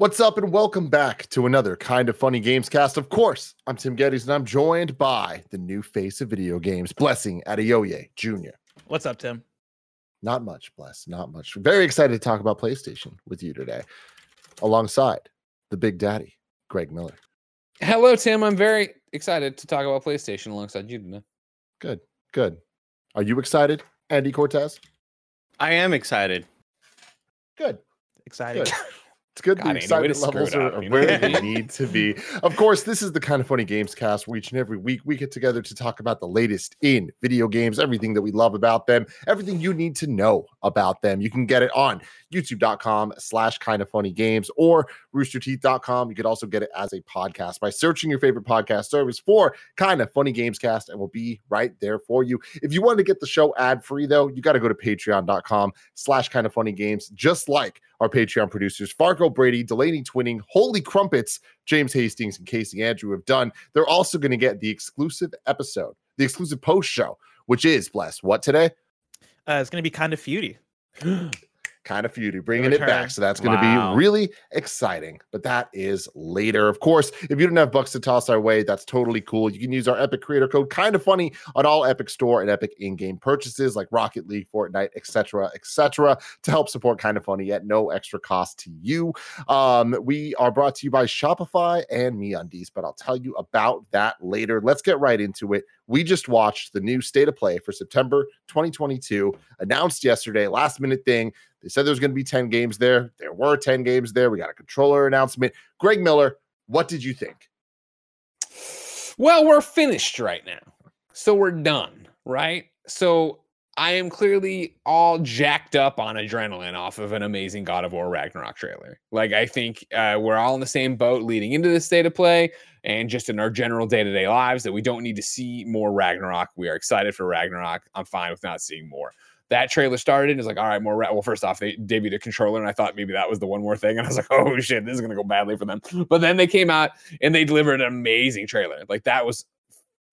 What's up, and welcome back to another kind of funny games cast. Of course, I'm Tim Gettys, and I'm joined by the new face of video games, Blessing Adeoye Jr. What's up, Tim? Not much, Bless, not much. Very excited to talk about PlayStation with you today, alongside the Big Daddy, Greg Miller. Hello, Tim. I'm very excited to talk about PlayStation alongside you today. Good, good. Are you excited, Andy Cortez? I am excited. Good, Excited. good. It's good. God, the excitement levels are, up, you know? where they need to be. Of course, this is the kind of funny games cast where each and every week we get together to talk about the latest in video games, everything that we love about them, everything you need to know about them. You can get it on youtube.com slash kind of funny games or roosterteeth.com. You could also get it as a podcast by searching your favorite podcast service for kind of funny games cast and we'll be right there for you. If you want to get the show ad free though, you got to go to patreon.com slash kind of funny games, just like our Patreon producers, Fargo Brady, Delaney Twining, Holy Crumpets, James Hastings, and Casey Andrew have done. They're also going to get the exclusive episode, the exclusive post show, which is bless what today? Uh, it's going to be kind of feudy. kind of feudy, bringing it back. So that's going to Wow. be really exciting. But that is later. Of course, if you don't have bucks to toss our way, that's totally cool. You can use our Epic creator code, kind of funny, on all Epic Store and Epic in-game purchases like Rocket League, Fortnite, etc., etc., to help support kind of funny at no extra cost to you. Um, we are brought to you by Shopify and MeUndies, but I'll tell you about that later. Let's get right into it. We just watched the new state of play for September 2022, announced yesterday, last minute thing. They said there was going to be 10 games there. There were 10 games there. We got a controller announcement. Greg Miller, what did you think? Well, we're finished right now. So we're done, right? So I am clearly all jacked up on adrenaline off of an amazing God of War Ragnarok trailer. Like, I think uh, we're all in the same boat leading into this state of play and just in our general day to day lives that we don't need to see more Ragnarok. We are excited for Ragnarok. I'm fine with not seeing more. That trailer started and it's like, all right, more. Ra-. Well, first off, they debuted a controller, and I thought maybe that was the one more thing. And I was like, oh shit, this is gonna go badly for them. But then they came out and they delivered an amazing trailer. Like that was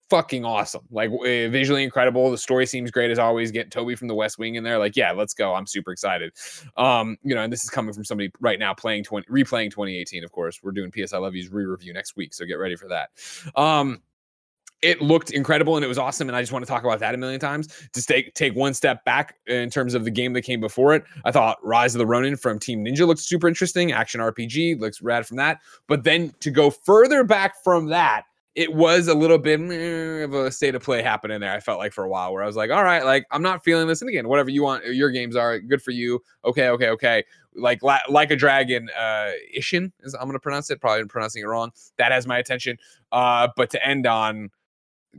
fucking awesome. Like uh, visually incredible. The story seems great as always. Get Toby from the West Wing in there. Like, yeah, let's go. I'm super excited. Um, you know, and this is coming from somebody right now playing 20 replaying 2018, of course. We're doing PS I Love You's re-review next week, so get ready for that. Um it looked incredible and it was awesome. And I just want to talk about that a million times. Just take take one step back in terms of the game that came before it. I thought Rise of the Ronin from Team Ninja looked super interesting. Action RPG looks rad from that. But then to go further back from that, it was a little bit of a state of play happening there. I felt like for a while where I was like, all right, like I'm not feeling this. And again, whatever you want, your games are good for you. Okay, okay, okay. Like like a dragon, uh, Ishin is I'm gonna pronounce it. Probably pronouncing it wrong. That has my attention. Uh, but to end on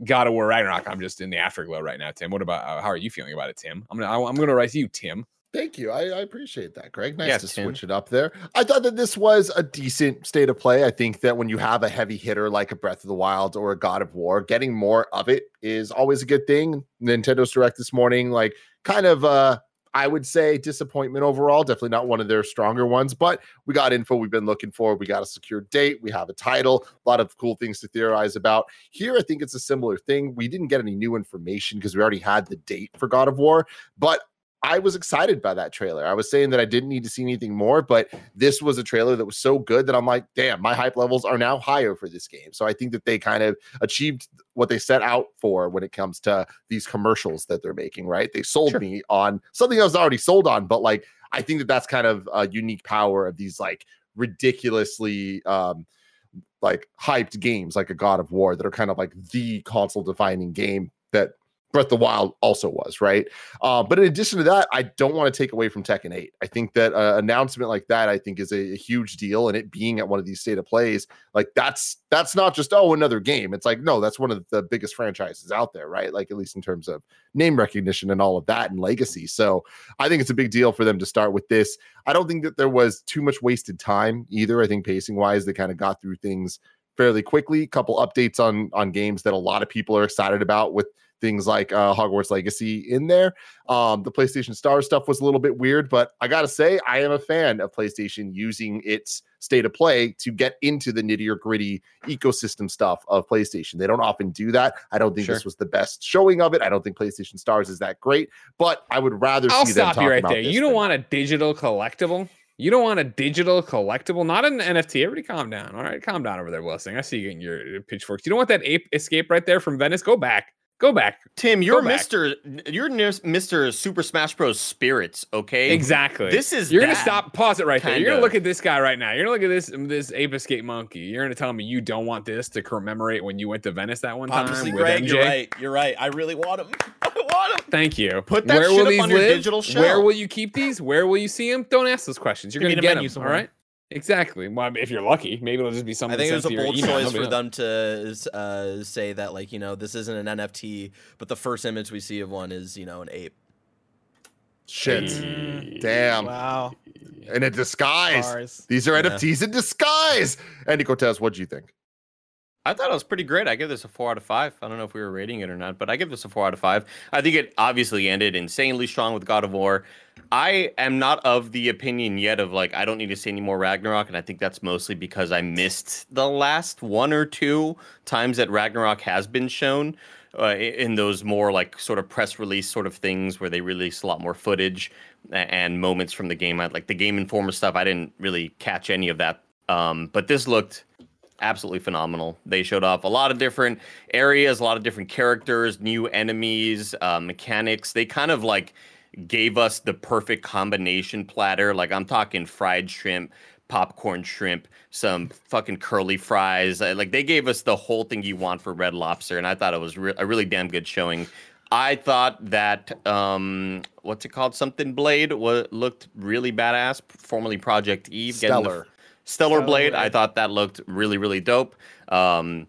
God of War Ragnarok, I'm just in the afterglow right now. Tim, what about uh, how are you feeling about it, Tim? I'm gonna I'm gonna write to you, Tim. Thank you. I, I appreciate that, Greg. Nice Yeah, to Tim. switch it up there. I thought that this was a decent state of play. I think that when you have a heavy hitter like a Breath of the Wild or a God of War, getting more of it is always a good thing. Nintendo's Direct this morning, like kind of uh I would say disappointment overall. Definitely not one of their stronger ones, but we got info we've been looking for. We got a secure date. We have a title. A lot of cool things to theorize about. Here, I think it's a similar thing. We didn't get any new information because we already had the date for God of War, but I was excited by that trailer. I was saying that I didn't need to see anything more, but this was a trailer that was so good that I'm like, damn, my hype levels are now higher for this game. So I think that they kind of achieved what they set out for when it comes to these commercials that they're making, right? They sold Sure. me on something I was already sold on, but like I think that that's kind of a unique power of these like ridiculously um like hyped games like a God of War that are kind of like the console defining game that Breath of the Wild also was, right? Uh, but in addition to that, I don't want to take away from Tekken 8. I think that uh, announcement like that, I think, is a, a, huge deal, and it being at one of these state of plays, like that's that's not just oh another game. It's like no, that's one of the biggest franchises out there, right? Like at least in terms of name recognition and all of that and legacy. So I think it's a big deal for them to start with this. I don't think that there was too much wasted time either. I think pacing wise, they kind of got through things fairly quickly. Couple updates on on games that a lot of people are excited about with things like uh, Hogwarts Legacy in there. Um, the PlayStation Star stuff was a little bit weird, but I gotta say, I am a fan of PlayStation using its state of play to get into the nittier gritty ecosystem stuff of PlayStation. They don't often do that. I don't think sure. this was the best showing of it. I don't think PlayStation Stars is that great, but I would rather I'll see stop you right there. You don't want a digital collectible. You don't want a digital collectible, not an NFT. Everybody calm down. All right, calm down over there, Blessing. I see you getting your pitchforks. You don't want that ape escape right there from Venice. Go back. Go back. Tim, you're Mr. You're Mr. Super Smash Bros. Spirits, okay? Exactly. This is You're gonna stop, pause it right there. You're gonna look at this guy right now. You're gonna look at this this ape escape monkey. You're gonna tell me you don't want this to commemorate when you went to Venice that one Honestly, time Greg, You're right. You're right. I really want him. I want him. Thank you. Put that Where shit will up these on live? your digital show. Where will you keep these? Where will you see them? Don't ask those questions. You're gonna get them. Somewhere. All right. Exactly. Well, if you're lucky, maybe it'll just be something. I think it was a bold choice for knows. them to uh, say that, like, you know, this isn't an NFT, but the first image we see of one is, you know, an ape. Shit. Mm. Damn. Wow. In a disguise. Bars. These are yeah. NFTs in disguise. Andy Cortez, what do you think? I thought it was pretty great. I give this a four out of five. I don't know if we were rating it or not, but I give this a four out of five. I think it obviously ended insanely strong with God of War. I am not of the opinion yet of like I don't need to see any more Ragnarok, and I think that's mostly because I missed the last one or two times that Ragnarok has been shown. Uh, in those more like sort of press release sort of things where they release a lot more footage and moments from the game. I, like the Game Informer stuff, I didn't really catch any of that. Um, but this looked absolutely phenomenal. They showed off a lot of different areas, a lot of different characters, new enemies, uh, mechanics. They kind of like gave us the perfect combination platter. Like I'm talking fried shrimp, popcorn shrimp, some fucking curly fries. Like they gave us the whole thing you want for Red Lobster, and I thought it was re- a really damn good showing. I thought that um, what's it called? Something Blade was looked really badass. Formerly Project Eve, Stellar. Stellar, Stellar Blade, Blade. I thought that looked really, really dope. Um,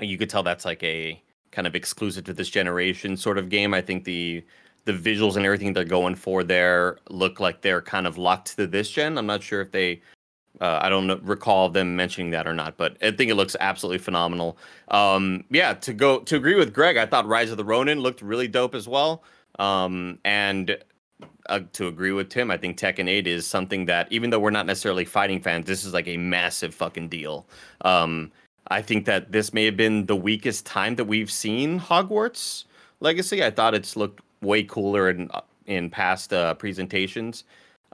you could tell that's like a kind of exclusive to this generation sort of game. I think the the visuals and everything they're going for there look like they're kind of locked to this gen. I'm not sure if they, uh, I don't know, recall them mentioning that or not, but I think it looks absolutely phenomenal. Um, yeah, to go to agree with Greg, I thought Rise of the Ronin looked really dope as well. Um, and uh, to agree with Tim, I think Tekken 8 is something that, even though we're not necessarily fighting fans, this is like a massive fucking deal. Um, I think that this may have been the weakest time that we've seen Hogwarts Legacy. I thought it's looked way cooler in in past uh, presentations.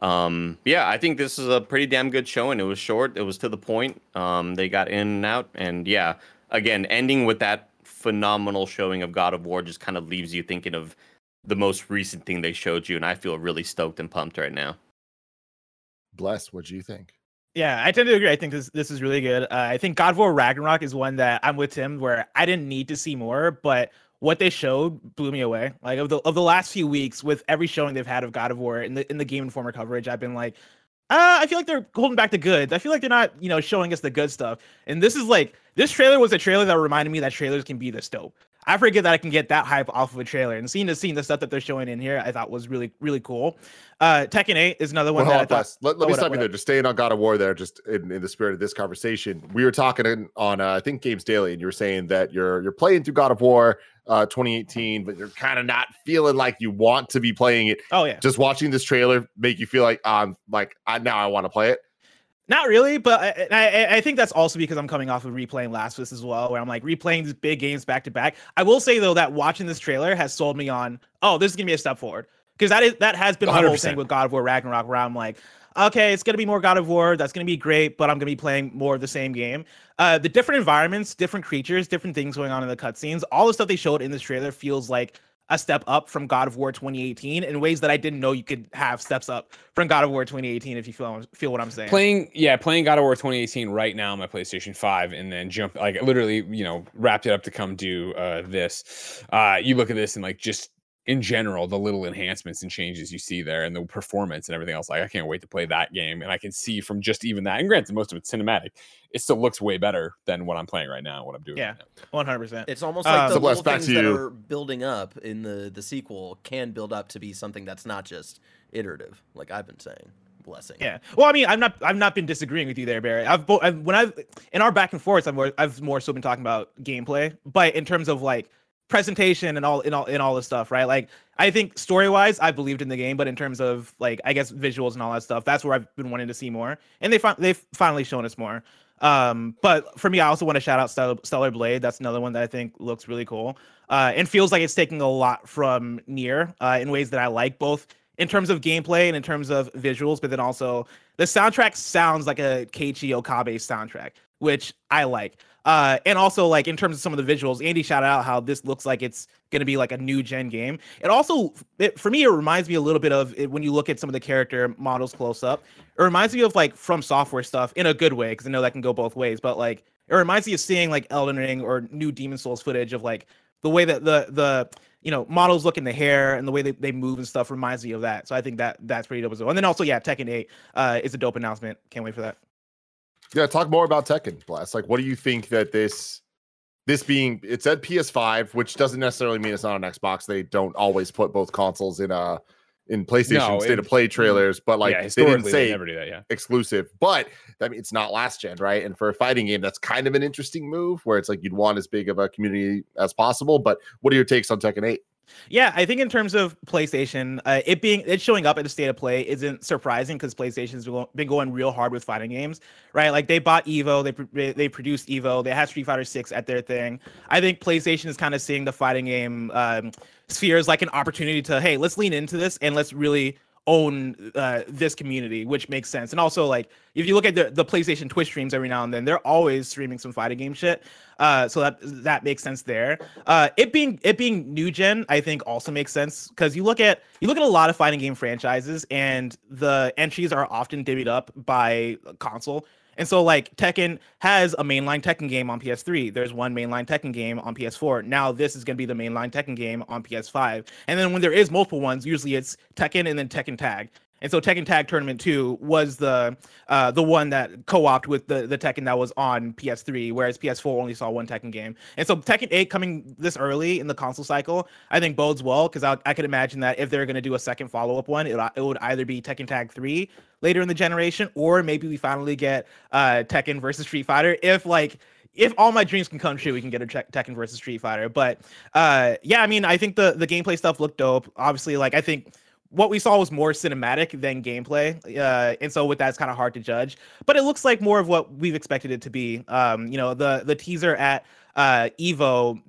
Um, yeah, I think this is a pretty damn good showing. It was short, it was to the point. Um, they got in and out, and yeah, again, ending with that phenomenal showing of God of War just kind of leaves you thinking of the most recent thing they showed you, and I feel really stoked and pumped right now. Bless, what do you think? Yeah, I tend to agree. I think this this is really good. Uh, I think God of War Ragnarok is one that I'm with Tim, where I didn't need to see more, but what they showed blew me away. Like of the of the last few weeks, with every showing they've had of God of War in the in the Game Informer coverage, I've been like, uh, I feel like they're holding back the goods. I feel like they're not, you know, showing us the good stuff. And this is like this trailer was a trailer that reminded me that trailers can be this dope. I forget that I can get that hype off of a trailer. And seeing the seeing the stuff that they're showing in here, I thought was really really cool. Uh, Tekken 8 is another one well, that I thought. Let, let oh, me stop you there. Just staying on God of War there, just in, in the spirit of this conversation. We were talking in, on uh, I think Games Daily, and you were saying that you're you're playing through God of War uh, 2018, but you're kind of not feeling like you want to be playing it. Oh yeah. Just watching this trailer make you feel like I'm um like I now I want to play it. Not really, but I, I, I, think that's also because I'm coming off of replaying Last of Us as well, where I'm like replaying these big games back to back. I will say though that watching this trailer has sold me on, oh, this is gonna be a step forward because that is that has been my 100%. whole thing with God of War Ragnarok, where I'm like, okay, it's gonna be more God of War, that's gonna be great, but I'm gonna be playing more of the same game. Uh, the different environments, different creatures, different things going on in the cutscenes, all the stuff they showed in this trailer feels like a step up from God of War 2018 in ways that I didn't know you could have steps up from God of War 2018. If you feel feel what I'm saying. Playing, yeah, playing God of War 2018 right now on my PlayStation 5, and then jump like literally, you know, wrapped it up to come do uh, this. Uh, you look at this and like just in general, the little enhancements and changes you see there and the performance and everything else. Like, I can't wait to play that game. And I can see from just even that, and granted, most of it's cinematic, it still looks way better than what I'm playing right now, what I'm doing. Yeah, right 100%. It's almost like Um, the So, Bless, little things that you. are building up in the the sequel can build up to be something that's not just iterative, like I've been saying. Blessing. Yeah. Well, I mean, I'm not. I've not been disagreeing with you there, Barry. I've, bo- I've when I've in our back and forth, I've more, I've more so been talking about gameplay, but in terms of like presentation and all in all in all this stuff, right? Like, I think story wise, I believed in the game, but in terms of like, I guess visuals and all that stuff, that's where I've been wanting to see more, and they fin- they've finally shown us more. Um, but for me, I also want to shout out Stellar, Stellar Blade. That's another one that I think looks really cool, uh, and feels like it's taking a lot from NieR uh, in ways that I like, both in terms of gameplay and in terms of visuals, but then also the soundtrack sounds like a Keiichi Okabe soundtrack, which I like. Uh, and also like in terms of some of the visuals, Andy shouted out how this looks like it's going to be like a new gen game. It also, it, for me, it reminds me a little bit of it, when you look at some of the character models close up. It reminds me of like FromSoftware stuff in a good way because I know that can go both ways. But like it reminds me of seeing like Elden Ring or new Demon's Souls footage of like the way that the the you know models look in the hair and the way they, they move and stuff reminds me of that. So I think that that's pretty dope as well. And then also yeah, Tekken 8 uh, is a dope announcement. Can't wait for that. Yeah, talk more about Tekken Bless. Like, what do you think that this this being it said PS5, which doesn't necessarily mean it's not on Xbox. They don't always put both consoles in uh in PlayStation No, state of play trailers, but like yeah, they didn't say never do that. Yeah. exclusive. But I mean, it's not last gen, right? And for a fighting game, that's kind of an interesting move where it's like you'd want as big of a community as possible. But what are your takes on Tekken 8? Yeah, I think in terms of PlayStation, uh, it being it showing up at the state of play isn't surprising because PlayStation's been going real hard with fighting games, right? Like they bought Evo, they they produced Evo, they had Street Fighter Six at their thing. I think PlayStation is kind of seeing the fighting game um, sphere as like an opportunity to hey, let's lean into this and let's really own uh, this community, which makes sense. And also, like, if you look at the, the PlayStation Twitch streams every now and then, they're always streaming some fighting game shit. Uh, so that that makes sense there. Uh, it being it being new gen, I think also makes sense because you look at you look at a lot of fighting game franchises, and the entries are often divvied up by console. And so, like, Tekken has a mainline Tekken game on PS3. There's one mainline Tekken game on PS4. Now, this is going to be the mainline Tekken game on PS5. And then when there is multiple ones, usually it's Tekken and then Tekken Tag. And so Tekken Tag Tournament 2 was the uh, the one that co-opted with the, the Tekken that was on PS3, whereas PS4 only saw one Tekken game. And so Tekken 8 coming this early in the console cycle, I think bodes well because I, I could imagine that if they're going to do a second follow-up one, it, it would either be Tekken Tag 3 later in the generation, or maybe we finally get uh, Tekken versus Street Fighter. If like if all my dreams can come true, we can get a Tekken versus Street Fighter. But uh, yeah, I mean, I think the the gameplay stuff looked dope. Obviously, like I think what we saw was more cinematic than gameplay, uh, and so with that, it's kind of hard to judge. But it looks like more of what we've expected it to be. Um, you know, the the teaser at uh, Evo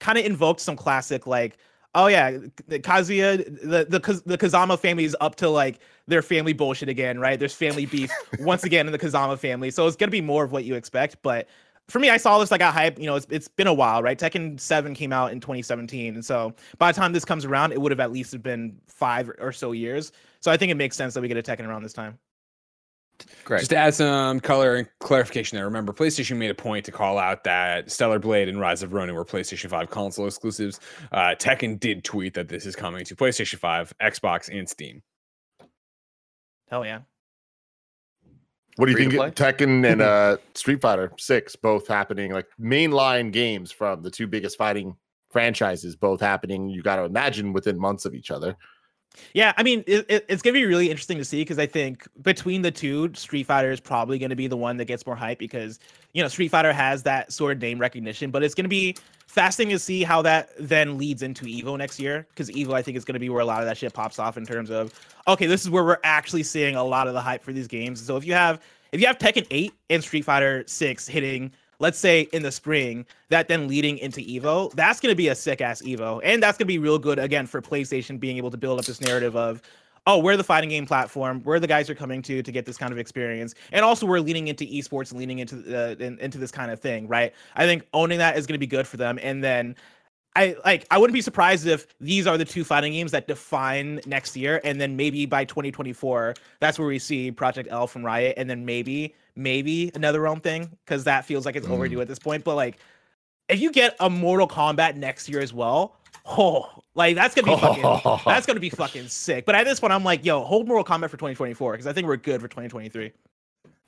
kind of invoked some classic like. Oh yeah, the Kazuya, the the the Kazama family is up to like their family bullshit again, right? There's family beef once again in the Kazama family, so it's gonna be more of what you expect. But for me, I saw this, I got hype. You know, it's, it's been a while, right? Tekken 7 came out in 2017. And so by the time this comes around, it would have at least been five or so years. So I think it makes sense that we get a Tekken around this time. Great. Just to add some color and clarification there. Remember, PlayStation made a point to call out that Stellar Blade and Rise of Ronin were PlayStation 5 console exclusives. Uh, Tekken did tweet that this is coming to PlayStation 5, Xbox, and Steam. Hell yeah. What do you think? Tekken and uh, Street Fighter Six both happening, like mainline games from the two biggest fighting franchises, both happening. You got to imagine within months of each other. Yeah, I mean, it, it- it's gonna be really interesting to see because I think between the two, Street Fighter is probably gonna be the one that gets more hype because you know Street Fighter has that sort of name recognition, but it's gonna be fascinating to see how that then leads into Evo next year because Evo I think is gonna be where a lot of that shit pops off in terms of okay, this is where we're actually seeing a lot of the hype for these games. So if you have if you have Tekken 8 and Street Fighter 6 hitting let's say in the spring, that then leading into Evo, that's going to be a sick ass Evo. And that's going to be real good again for PlayStation being able to build up this narrative of, oh, we're the fighting game platform, where the guys are coming to to get this kind of experience. And also we're leaning into esports and leaning into uh, in, into this kind of thing, right? I think owning that is going to be good for them. And then I like I wouldn't be surprised if these are the two fighting games that define next year, and then maybe by 2024, that's where we see Project L from Riot, and then maybe maybe another Realm thing because that feels like it's Mm. overdue at this point. But like, if you get a Mortal Kombat next year as well, oh, like that's gonna be fucking that's gonna be fucking sick. But at this point, I'm like, yo, hold Mortal Kombat for 2024 because I think we're good for 2023.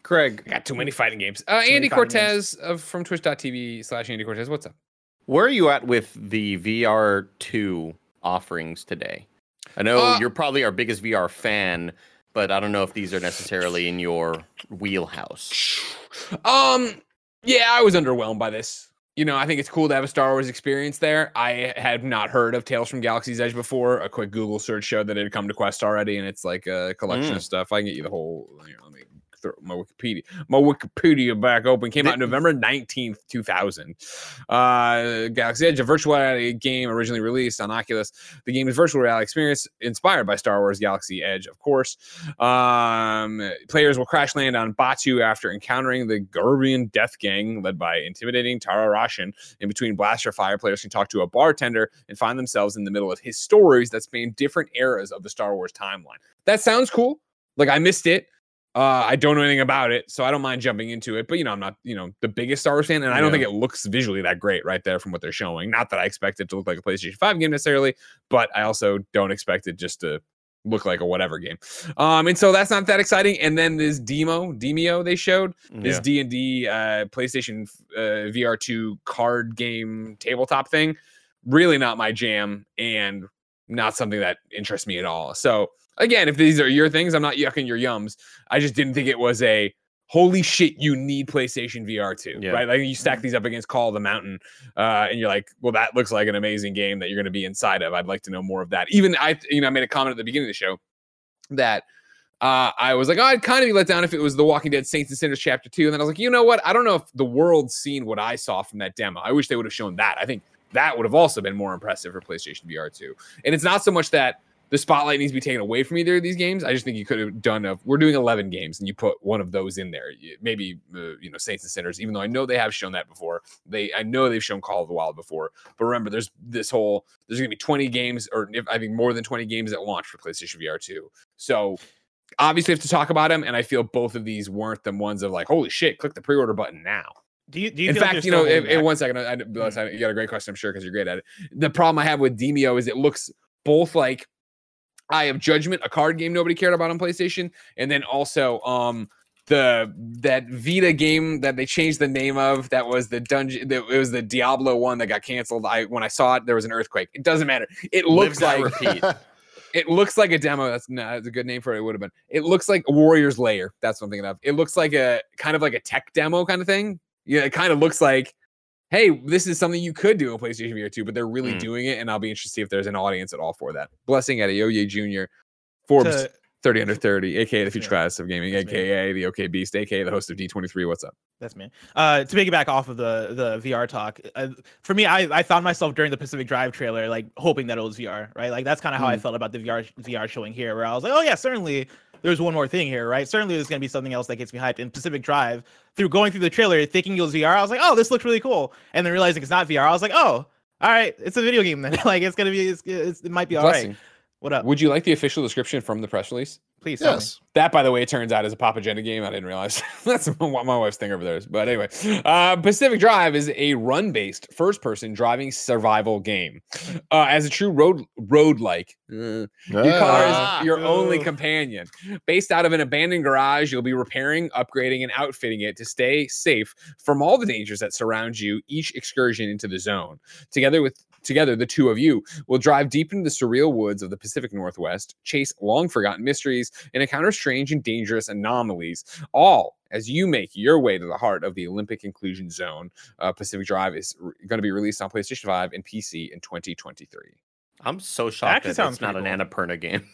Craig, I got too many fighting games. Uh, Andy fighting Cortez of, from twitch.tv slash Andy Cortez. What's up? Where are you at with the VR two offerings today? I know Uh, you're probably our biggest VR fan, but I don't know if these are necessarily in your wheelhouse. Um, yeah, I was underwhelmed by this. You know, I think it's cool to have a Star Wars experience there. I had not heard of Tales from Galaxy's Edge before. A quick Google search showed that it had come to Quest already, and it's like a collection Mm. of stuff. I can get you the whole. You know, throw my Wikipedia, my Wikipedia back open. Came out November nineteenth, two thousand. Uh, Galaxy Edge, a virtual reality game originally released on Oculus. The game is virtual reality experience inspired by Star Wars Galaxy Edge, of course. Um, players will crash land on Batuu after encountering the Guavian Death Gang, led by intimidating Tara Rashin. In between blaster fire, players can talk to a bartender and find themselves in the middle of his stories that span different eras of the Star Wars timeline. That sounds cool. Like I missed it. Uh, I don't know anything about it, so I don't mind jumping into it. But you know, I'm not you know the biggest Star Wars fan, and I don't Yeah. think it looks visually that great right there from what they're showing. Not that I expect it to look like a PlayStation 5 game necessarily, but I also don't expect it just to look like a whatever game. Um, and so that's not that exciting. And then this demo, Demeo they showed this D and D uh, PlayStation uh, VR two card game tabletop thing, really not my jam, and not something that interests me at all. So again, if these are your things, I'm not yucking your yums. I just didn't think it was a holy shit, you need PlayStation VR two, Yeah. right? Like you stack these up against Call of the Mountain, uh, and you're like, well, that looks like an amazing game that you're going to be inside of. I'd like to know more of that. Even I, you know, I made a comment at the beginning of the show that uh, I was like, oh, I'd kind of be let down if it was The Walking Dead Saints and Sinners Chapter 2. And then I was like, you know what? I don't know if the world's seen what I saw from that demo. I wish they would have shown that. I think that would have also been more impressive for PlayStation VR 2. And it's not so much that the spotlight needs to be taken away from either of these games. I just think you could have done a, we're doing 11 games and you put one of those in there. Maybe, uh, you know, Saints and Sinners, even though I know they have shown that before. They, I know they've shown Call of the Wild before. But remember, there's this whole, there's going to be 20 games, or if, I think more than 20 games at launch for PlayStation VR 2. So obviously have to talk about them. And I feel both of these weren't the ones of like, holy shit, click the pre order button now. Do you? Do you In fact, you know, in, in eh, eh, one second, I, I, I- hmm. you got a great question, I'm sure, because you're great at it. The problem I have with Demeo is it looks both like Eye of Judgment, a card game nobody cared about on PlayStation, and then also um the that Vita game that they changed the name of that was the dungeon that it was the Diablo one that got canceled. I when I saw it, there was an earthquake. It doesn't matter. It looks like repeat. it looks like a demo. That's not that's a good name for it. It would have been. It looks like a Warrior's Lair. That's what I'm thinking of. It looks like a kind of like a tech demo kind of thing. Yeah, it kind of looks like, hey, this is something you could do in PlayStation VR 2, but they're really Mm. doing it, and I'll be interested to see if there's an audience at all for that. Blessing Adeoye Jr. Forbes To- 30 under 30, aka the future Yeah. class of gaming, That's me. aka the OK Beast, aka the host of D23. What's up? That's me. Uh, to piggyback off of the the VR talk, uh, for me, I, I found myself during the Pacific Drive trailer, like hoping that it was VR, right? Like that's kind of how I felt about the VR VR showing here, where I was like, oh yeah, certainly there's one more thing here, right? Certainly there's gonna be something else that gets me hyped. In Pacific Drive, through going through the trailer, thinking it was VR, I was like, oh, this looks really cool, and then realizing it's not VR, I was like, oh, all right, it's a video game then. like it's gonna be, it's, it's, it might be all right. Blessing. What up? Would you like the official description from the press release? Please tell me. yes. That, by the way, it turns out is a Papa Agenda game. I didn't realize. That's what my wife's thing over there is. But anyway, uh, Pacific Drive is a run-based first-person driving survival game. Uh, as a true road road-like, uh, your car Ah. is your only companion. Based out of an abandoned garage, you'll be repairing, upgrading, and outfitting it to stay safe from all the dangers that surround you each excursion into the zone. Together with together, the two of you will drive deep into the surreal woods of the Pacific Northwest, chase long forgotten mysteries, and encounter strange and dangerous anomalies, all as you make your way to the heart of the Olympic Inclusion Zone. Uh, Pacific Drive is going to be released on PlayStation 5 and PC in 2023. I'm so shocked actually that sounds it's not an pretty Annapurna game.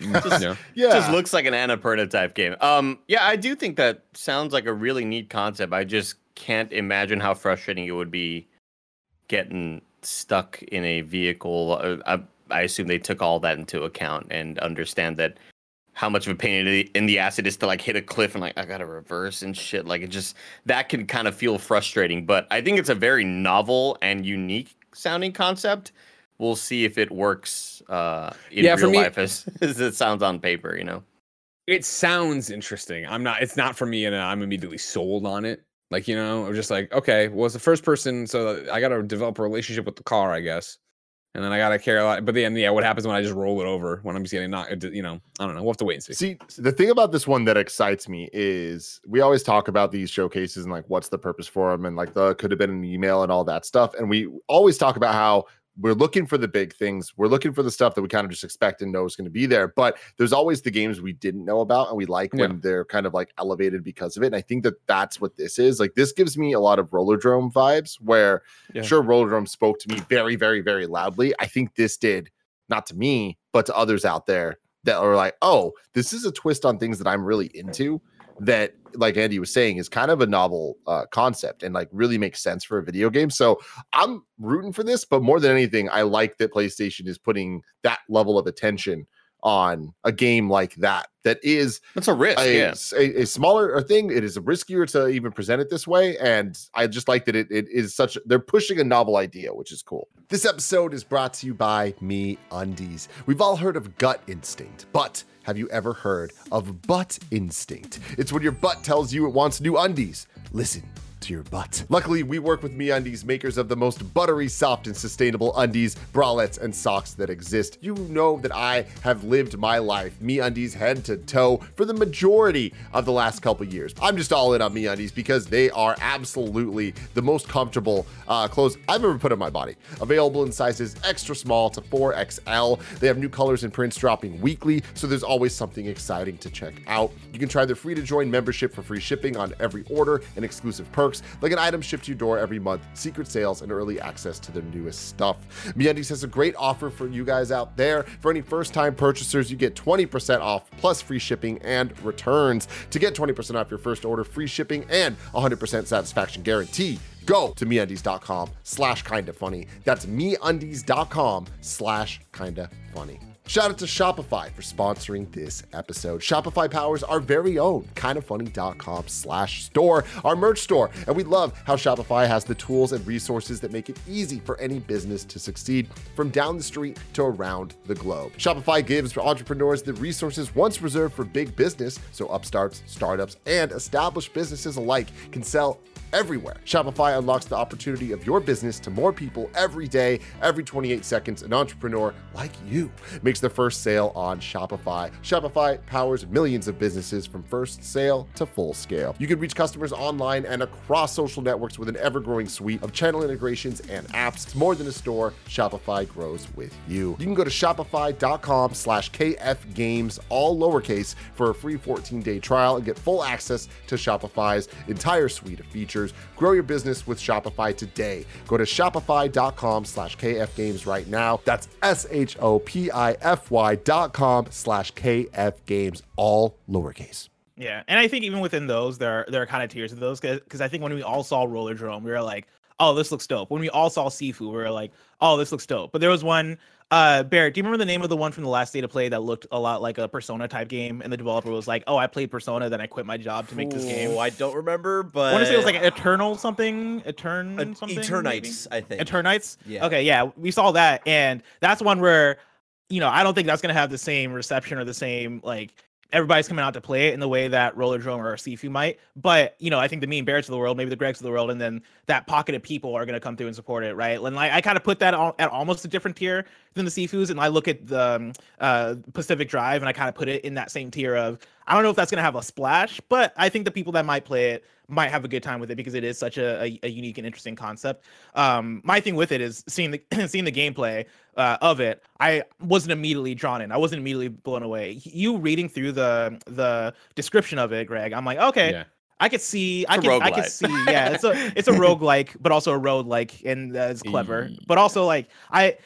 Just, Just- Yeah. just looks like an Annapurna type game. Um, yeah, I do think that sounds like a really neat concept. I just can't imagine how frustrating it would be getting stuck in a vehicle. Uh, I, I assume they took all that into account and understand that how much of a pain in the, ass it is to like hit a cliff and like I gotta reverse and shit. Like it just that can kind of feel frustrating. But I think it's a very novel and unique sounding concept. We'll see if it works uh, in Yeah, real me- life as, as it sounds on paper. You know. It sounds interesting. I'm not. It's not for me, and I'm immediately sold on it. Like you know, I'm just like, okay, well, it's the first person, so I got to develop a relationship with the car, I guess, and then I got to care a lot. But then, yeah, what happens when I just roll it over when I'm just getting knocked? You know, I don't know. We'll have to wait and see. See, the thing about this one that excites me is we always talk about these showcases and like what's the purpose for them and like the could have been an email and all that stuff. And we always talk about how we're looking for the big things. We're looking for the stuff that we kind of just expect and know is going to be there. But there's always the games we didn't know about and we like Yeah. when they're kind of like elevated because of it. And I think that that's what this is. Like this gives me a lot of Roller Rollerdrome vibes where Yeah. sure Rollerdrome spoke to me very, very, very loudly. I think this did not to me, but to others out there that are like, oh, this is a twist on things that I'm really into. That, like Andy was saying, is kind of a novel uh, concept and like really makes sense for a video game. So I'm rooting for this, but more than anything, I like that PlayStation is putting that level of attention on a game like that. That is That's a risk. a, yeah. a- a smaller thing. It is riskier to even present it this way, and I just like that it, it is such. They're pushing a novel idea, which is cool. This episode is brought to you by Me Undies. We've all heard of gut instinct, but have you ever heard of butt instinct? It's when your butt tells you it wants new undies. Listen to your butt. Luckily, we work with MeUndies, makers of the most buttery, soft, and sustainable undies, bralettes, and socks that exist. You know that I have lived my life MeUndies head to toe for the majority of the last couple years. I'm just all in on MeUndies because they are absolutely the most comfortable uh, clothes I've ever put on my body. Available in sizes extra small to 4XL. They have new colors and prints dropping weekly, so there's always something exciting to check out. You can try their free to join membership for free shipping on every order and exclusive perks like an item shipped to your door every month, secret sales, and early access to their newest stuff. MeUndies has a great offer for you guys out there. For any first-time purchasers, you get 20% off plus free shipping and returns. To get 20% off your first order, free shipping, and 100% satisfaction guarantee, go to meundies.com slash kinda funny. That's meundies.com slash kinda funny. Shout out to Shopify for sponsoring this episode. Shopify powers our very own kindoffunny.com slash store, our merch store. And we love how Shopify has the tools and resources that make it easy for any business to succeed from down the street to around the globe. Shopify gives entrepreneurs the resources once reserved for big business, so upstarts, startups, and established businesses alike can sell everywhere. Shopify unlocks the opportunity of your business to more people every day, every 28 seconds. An entrepreneur like you makes the first sale on Shopify. Shopify powers millions of businesses from first sale to full scale. You can reach customers online and across social networks with an ever-growing suite of channel integrations and apps. It's more than a store. Shopify grows with you. You can go to shopify.com slash kfgames, all lowercase, for a free 14-day trial and get full access to Shopify's entire suite of features. Grow your business with Shopify today. Go to shopify.com slash kfgames right now. That's S-H-O-P-I-F-Y dot com slash kfgames, all lowercase. Yeah, and I think even within those, there are there are kind of tiers of those because I think when we all saw Rollerdrome, we were like, "Oh, this looks dope." When we all saw Sifu, we were like, "Oh, this looks dope." But there was one, uh, Barrett. Do you remember the name of the one from the last day to play that looked a lot like a Persona type game? And the developer was like, "Oh, I played Persona, then I quit my job to make this game." Ooh, I don't remember, but I want to say it was like Eternal something, Etern something, maybe? Eternights, I think. Eternights. Yeah. Okay, yeah, we saw that, and that's one where, you know, I don't think that's gonna have the same reception or the same like everybody's coming out to play it in the way that Rollerdrome or Sifu might. But you know, I think the mean Barretts of the world, maybe the Gregs of the world, and then that pocket of people are gonna come through and support it, right? And like I kind of put that at almost a different tier than the Sifus, and I look at the um, uh, Pacific Drive and I kind of put it in that same tier of I don't know if that's gonna have a splash, but I think the people that might play it might have a good time with it because it is such a, a, a unique and interesting concept. Um, my thing with it is seeing the seeing the gameplay uh, of it. I wasn't immediately drawn in. I wasn't immediately blown away. You reading through the the description of it, Greg. I'm like, okay, Yeah. I could see. I It's can. I can see. Yeah, it's a it's a roguelike, but also a road like, and uh, it's clever. But also like I.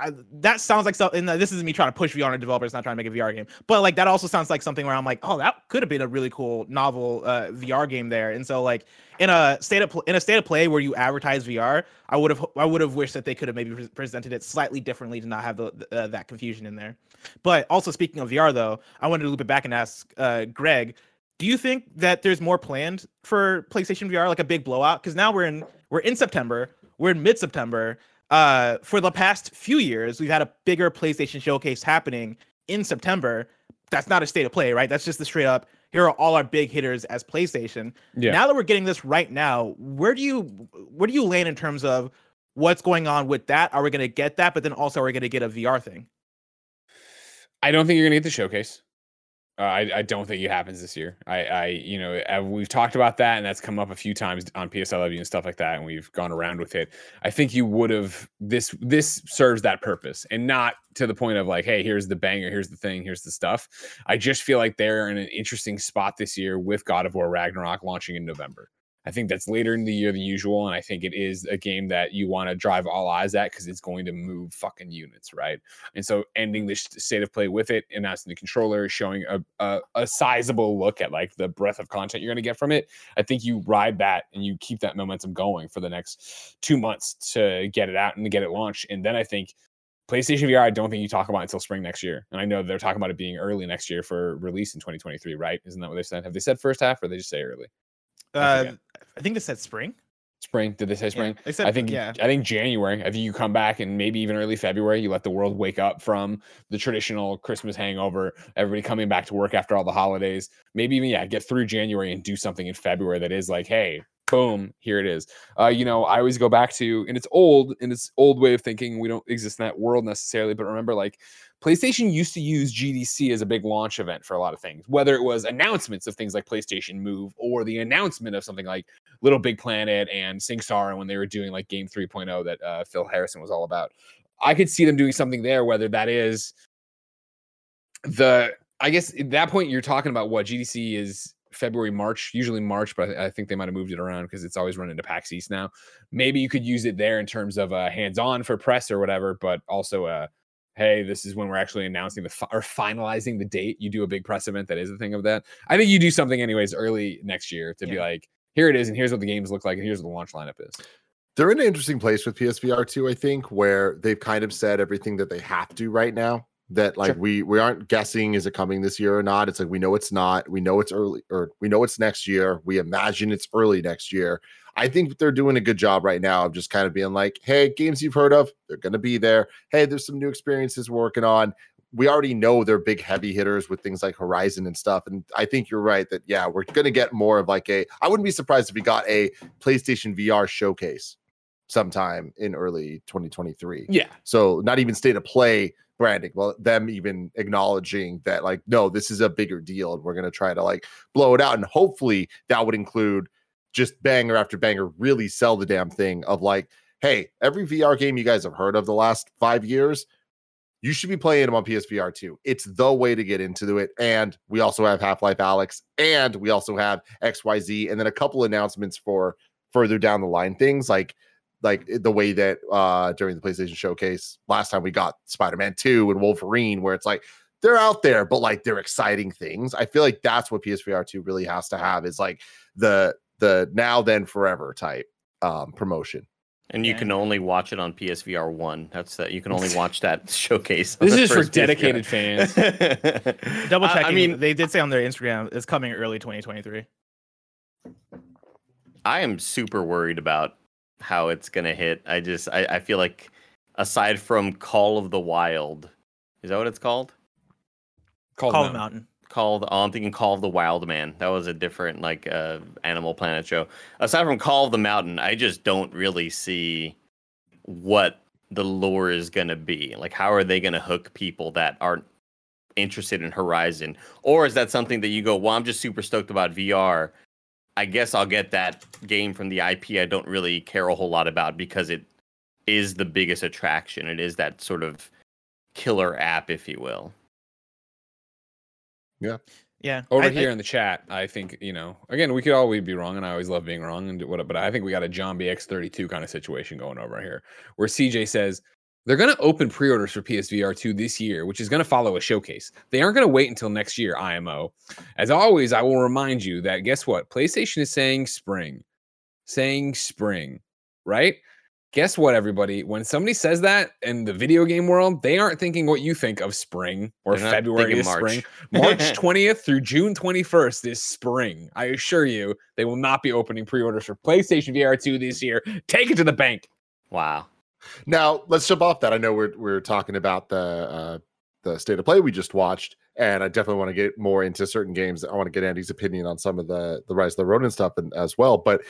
I, that sounds like something. This is me trying to push VR on a developer. It's not trying to make a VR game, but like that also sounds like something where I'm like, oh, that could have been a really cool novel uh, VR game there. And so like in a state of pl- in a state of play where you advertise VR, I would have I would have wished that they could have maybe pre- presented it slightly differently to not have the uh, that confusion in there. But also speaking of VR though, I wanted to loop it back and ask uh, Greg, do you think that there's more planned for PlayStation VR, like a big blowout? Because now we're in we're in September, we're in mid September. Uh, for the past few years, we've had a bigger PlayStation showcase happening in September. That's not a state of play, right? That's just the straight up. Here are all our big hitters as PlayStation. Yeah. Now that we're getting this right now, where do you where do you land in terms of what's going on with that? Are we going to get that? But then also, are we going to get a VR thing? I don't think you're gonna get the showcase. Uh, I, I don't think it happens this year. I, I, you know, uh, we've talked about that, and that's come up a few times on PSLW and stuff like that, and we've gone around with it. I think you would have this. This serves that purpose, and not to the point of like, hey, here's the banger, here's the thing, here's the stuff. I just feel like they're in an interesting spot this year with God of War Ragnarok launching in November. I think that's later in the year than usual, and I think it is a game that you want to drive all eyes at because it's going to move fucking units, right? And so, ending this state of play with it, announcing the controller, showing a, a a sizable look at like the breadth of content you're going to get from it. I think you ride that and you keep that momentum going for the next two months to get it out and to get it launched, and then I think. PlayStation VR, I don't think you talk about until spring next year. And I know they're talking about it being early next year for release in 2023, right? Isn't that what they said? Have they said first half or they just say early? I Uh, forget. I think they said spring. Spring? Did they say spring? they said I think yeah. I think January. I think you come back and maybe even early February. You let the world wake up from the traditional Christmas hangover. Everybody coming back to work after all the holidays. Maybe even yeah, get through January and do something in February that is like, hey, boom, here it is. Uh, you know, I always go back to, and it's old, and it's old way of thinking. We don't exist in that world necessarily, but remember, like PlayStation used to use GDC as a big launch event for a lot of things, whether it was announcements of things like PlayStation Move or the announcement of something like Little Big Planet and SingStar and when they were doing like Game 3.0 that uh, Phil Harrison was all about. I could see them doing something there, whether that is the, I guess at that point you're talking about what GDC is February, March, usually March, but I I think they might have moved it around because it's always run into PAX East now. Maybe you could use it there in terms of uh, hands on for press or whatever, but also, uh, hey, this is when we're actually announcing the fi- or finalizing the date. You do a big press event that is a thing of that. I think you do something anyways early next year to be like, here it is, and here's what the games look like, and here's what the launch lineup is. They're in an interesting place with PSVR 2, I think, where they've kind of said everything that they have to right now. That like Sure. we we aren't guessing is it coming this year or not. It's like we know it's not. We know it's early or we know it's next year. We imagine it's early next year. I think they're doing a good job right now of just kind of being like, hey, games you've heard of, they're gonna be there. Hey, there's some new experiences we're working on. We already know they're big heavy hitters with things like Horizon and stuff. And I think you're right that yeah, we're gonna get more of like a I wouldn't be surprised if we got a PlayStation VR showcase sometime in early 2023. Yeah, So not even state of play branding, well, them even acknowledging that like, no, this is a bigger deal, and we're gonna try to like blow it out. And hopefully that would include just banger after banger, really sell the damn thing of like, hey, every VR game you guys have heard of the last five years. You should be playing them on PSVR too. It's the way to get into it. And we also have Half Life Alyx, and we also have XYZ, and then a couple announcements for further down the line things like like the way that uh during the PlayStation showcase last time we got Spider-Man 2 and Wolverine where it's like they're out there but like they're exciting things. I feel like that's what PSVR 2 really has to have is like the the now then forever type um promotion. And you Yeah. can only watch it on PSVR one. That's that. You can only watch that showcase. this is for first PSVR. dedicated fans. Double I- checking. I mean, they did say on their Instagram it's coming early 2023. I am super worried about how it's gonna hit. I just I, I feel like aside from Call of the Wild, is that what it's called? Called Call of Mountain. Mountain. Called oh, I'm thinking Call of the Wild Man. That was a different like uh Animal Planet show. Aside from Call of the Mountain, I just don't really see what the lore is gonna be. Like how are they gonna hook people that aren't interested in Horizon? Or is that something that you go, well, I'm just super stoked about VR. I guess I'll get that game from the IP I don't really care a whole lot about because it is the biggest attraction. It is that sort of killer app, if you will. Yeah. Yeah. Over I- I- here in the chat, I think you know. Again, we could always be wrong, and I always love being wrong, and do what. But I think we got a John BX32 kind of situation going over here, where CJ says they're going to open pre-orders for PSVR 2 this year, which is going to follow a showcase. They aren't going to wait until next year. IMO. As always, I will remind you that guess what? PlayStation is saying spring, saying spring, right? Guess what, everybody? When somebody says that in the video game world, they aren't thinking what you think of spring or They're February is March. spring. March 20th through June 21st is spring. I assure you, they will not be opening pre orders for PlayStation VR 2 this year. Take it to the bank. Wow. Now let's jump off that. I know we're we're talking about the uh, the state of play we just watched, and I definitely want to get more into certain games. I want to get Andy's opinion on some of the the Rise of the Ronin stuff and, as well. But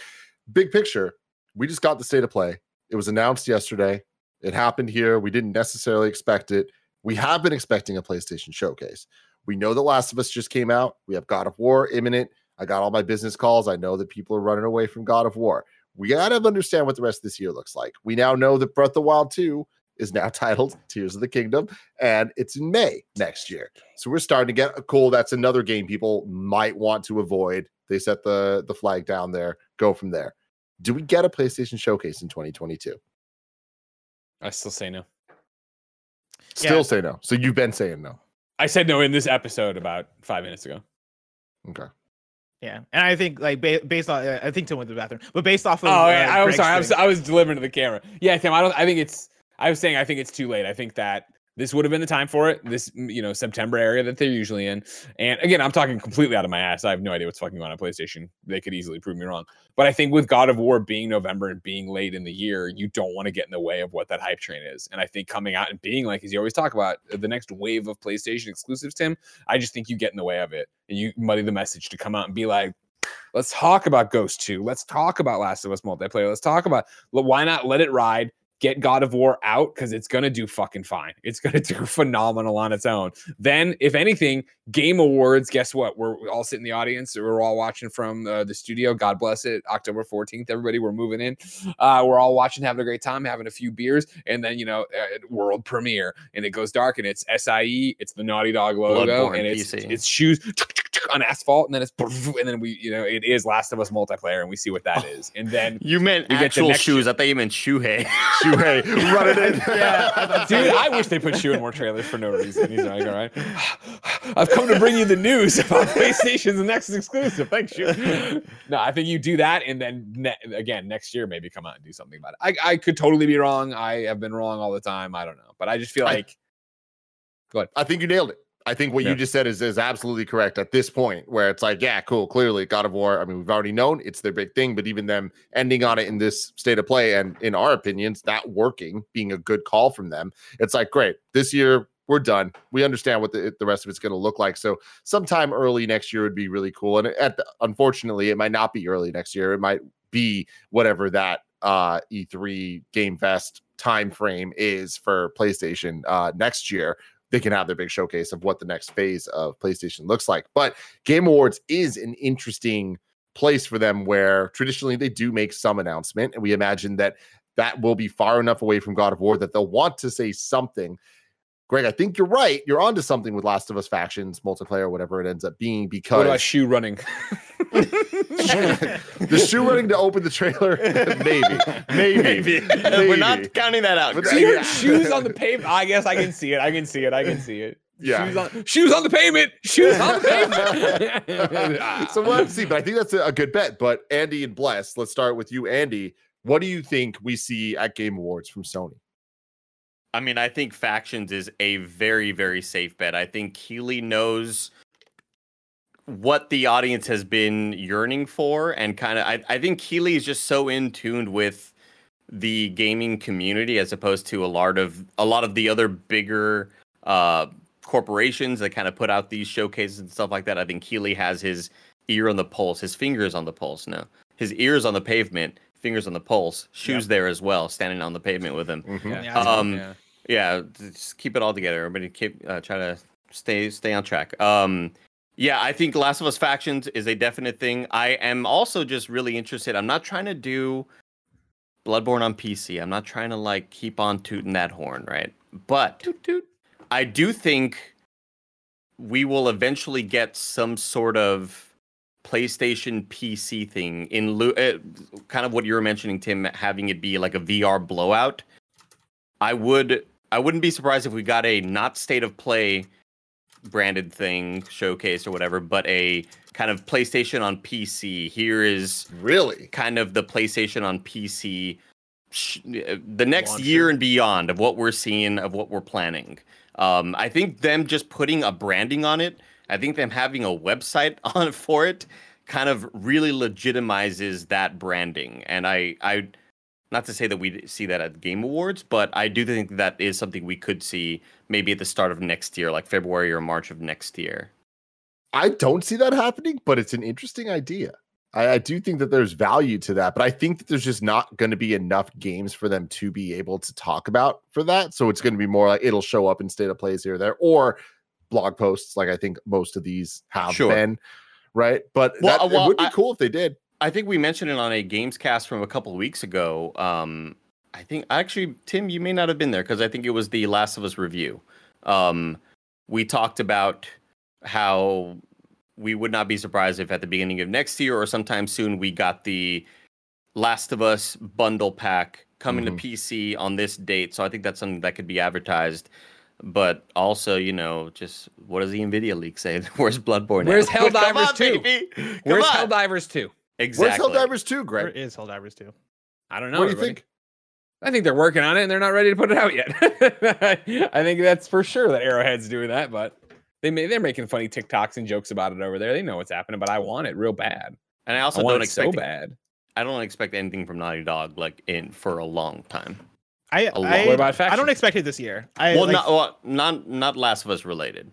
big picture, we just got the state of play. It was announced yesterday. It happened here. We didn't necessarily expect it. We have been expecting a PlayStation showcase. We know that Last of Us just came out. We have God of War imminent. I got all my business calls. I know that people are running away from God of War. We got to understand what the rest of this year looks like. We now know that Breath of the Wild 2 is now titled Tears of the Kingdom, and it's in May next year. So we're starting to get a cool. That's another game people might want to avoid. They set the the flag down there. Go from there. Do we get a PlayStation showcase in 2022? I still say no. Still Yeah. say no. So you've been saying no. I said no in this episode about five minutes ago. Okay. Yeah, and I think like ba- based on I think Tim went to the bathroom, but based off of Oh, yeah, uh, I was Greg's sorry. I was, I was delivering to the camera. Yeah, Tim. I don't. I think it's. I was saying I think it's too late. I think that this would have been the time for it. This you know September area that they're usually in. And again, I'm talking completely out of my ass. I have no idea what's fucking going on on PlayStation. They could easily prove me wrong. But I think with God of War being November and being late in the year, you don't want to get in the way of what that hype train is. And I think coming out and being like, as you always talk about, the next wave of PlayStation exclusives, Tim. I just think you get in the way of it and you muddy the message to come out and be like. Let's talk about Ghost 2. Let's talk about Last of Us multiplayer. Let's talk about why not let it ride, get God of War out because it's going to do fucking fine. It's going to do phenomenal on its own. Then, if anything, Game Awards, guess what? We're all sitting in the audience. We're all watching from uh, the studio. God bless it. October 14th, everybody, we're moving in. Uh, we're all watching, having a great time, having a few beers. And then, you know, uh, world premiere. And it goes dark and it's SIE, it's the Naughty Dog logo, Bloodborne and it's, PC. it's shoes on asphalt. And then it's, and then we, you know, it is Last of Us multiplayer and we see what that oh. is. And then, You meant We get to actual next shoes. I thought you meant Shuhei. Shuhei, run it in. Yeah, Dude, I wish they put Shu in more trailers for no reason. He's like, all right. I've come to bring you the news about PlayStation's next exclusive. Thanks, Shu. No, I think you do that, and then ne- again next year maybe come out and do something about it. I, I could totally be wrong. I have been wrong all the time. I don't know, but I just feel like. I- like I think you nailed it. I think what Yeah. you just said is is absolutely correct at this point, where it's like, yeah, cool. Clearly, God of War. I mean, we've already known it's their big thing, but even them ending on it in this state of play, and in our opinions, that working, being a good call from them, it's like, great. This year, we're done. We understand what the, the rest of it's going to look like. So, sometime early next year would be really cool. And at the, unfortunately, it might not be early next year. It might be whatever that uh E3 Game Fest time frame is for PlayStation uh next year they can have their big showcase of what the next phase of PlayStation looks like. But Game Awards is an interesting place for them where traditionally they do make some announcement, and we imagine that that will be far enough away from God of War that they'll want to say something. Greg, I think you're right. You're onto something with Last of Us factions, multiplayer, whatever it ends up being, Because what because about Shu running? the shoe running to open the trailer, maybe, maybe, maybe We're not counting that out. But Greg. See your Yeah. shoes on the pavement. I guess I can see it. I can see it. I can see it. Yeah. Shoes on, shoes on the pavement. Shoes on the pavement. so we'll have to see, but I think that's a, a good bet. But Andy and Bless, let's start with you, Andy. What do you think we see at Game Awards from Sony? I mean, I think factions is a very, very safe bet. I think Keighley knows what the audience has been yearning for, and kind of, I, I think Keighley is just so in tuned with the gaming community as opposed to a lot of a lot of the other bigger uh, corporations that kind of put out these showcases and stuff like that. I think Keighley has his ear on the pulse, his fingers on the pulse. No, his ears on the pavement, fingers on the pulse, shoes there as well, standing on the pavement with him. Yeah. Yeah, Um, yeah. Yeah, just keep it all together. Everybody keep uh, try to stay stay on track. Um, yeah, I think Last of Us factions is a definite thing. I am also just really interested. I'm not trying to do Bloodborne on PC. I'm not trying to like keep on tooting that horn, right? But I do think we will eventually get some sort of PlayStation PC thing in lieu, uh, kind of what you were mentioning, Tim, having it be like a VR blowout. I would, I wouldn't be surprised if we got a not state of play branded thing showcase or whatever, but a kind of PlayStation on PC. Here is Really? kind of the PlayStation on PC, sh- the next Launcher. year and beyond of what we're seeing, of what we're planning. Um, I think them just putting a branding on it, I think them having a website on for it, kind of really legitimizes that branding. And I, I, not to say that we see that at Game Awards, but I do think that is something we could see maybe at the start of next year, like February or March of next year. I don't see that happening, but it's an interesting idea. I, I do think that there's value to that, but I think that there's just not going to be enough games for them to be able to talk about for that. So it's going to be more like it'll show up in state of plays here or there, or blog posts, like I think most of these have Sure. been, right? But Well, that, uh, well, it would be I- cool if they did. I think we mentioned it on a games cast from a couple of weeks ago. Um, I think actually, Tim, you may not have been there because I think it was the Last of Us review. Um, we talked about how we would not be surprised if at the beginning of next year or sometime soon we got the Last of Us bundle pack coming Mhm. to PC on this date. So I think that's something that could be advertised. But also, you know, just what does the Nvidia leak say? Where's Bloodborne? Where's at? Helldivers on, 2? Where's on. Helldivers 2? Exactly. Where's Helldivers 2, Where Greg? is Helldivers 2? I don't know. What do you everybody. think? I think they're working on it and they're not ready to put it out yet. I think that's for sure that Arrowhead's doing that, but they may, they're making funny TikToks and jokes about it over there. They know what's happening, but I want it real bad. And I I also want don't it so expect bad. I don't expect anything from Naughty Dog like in for a long time. I. I, What about I don't expect it this year. I, well, like, not well, not not Last of Us related.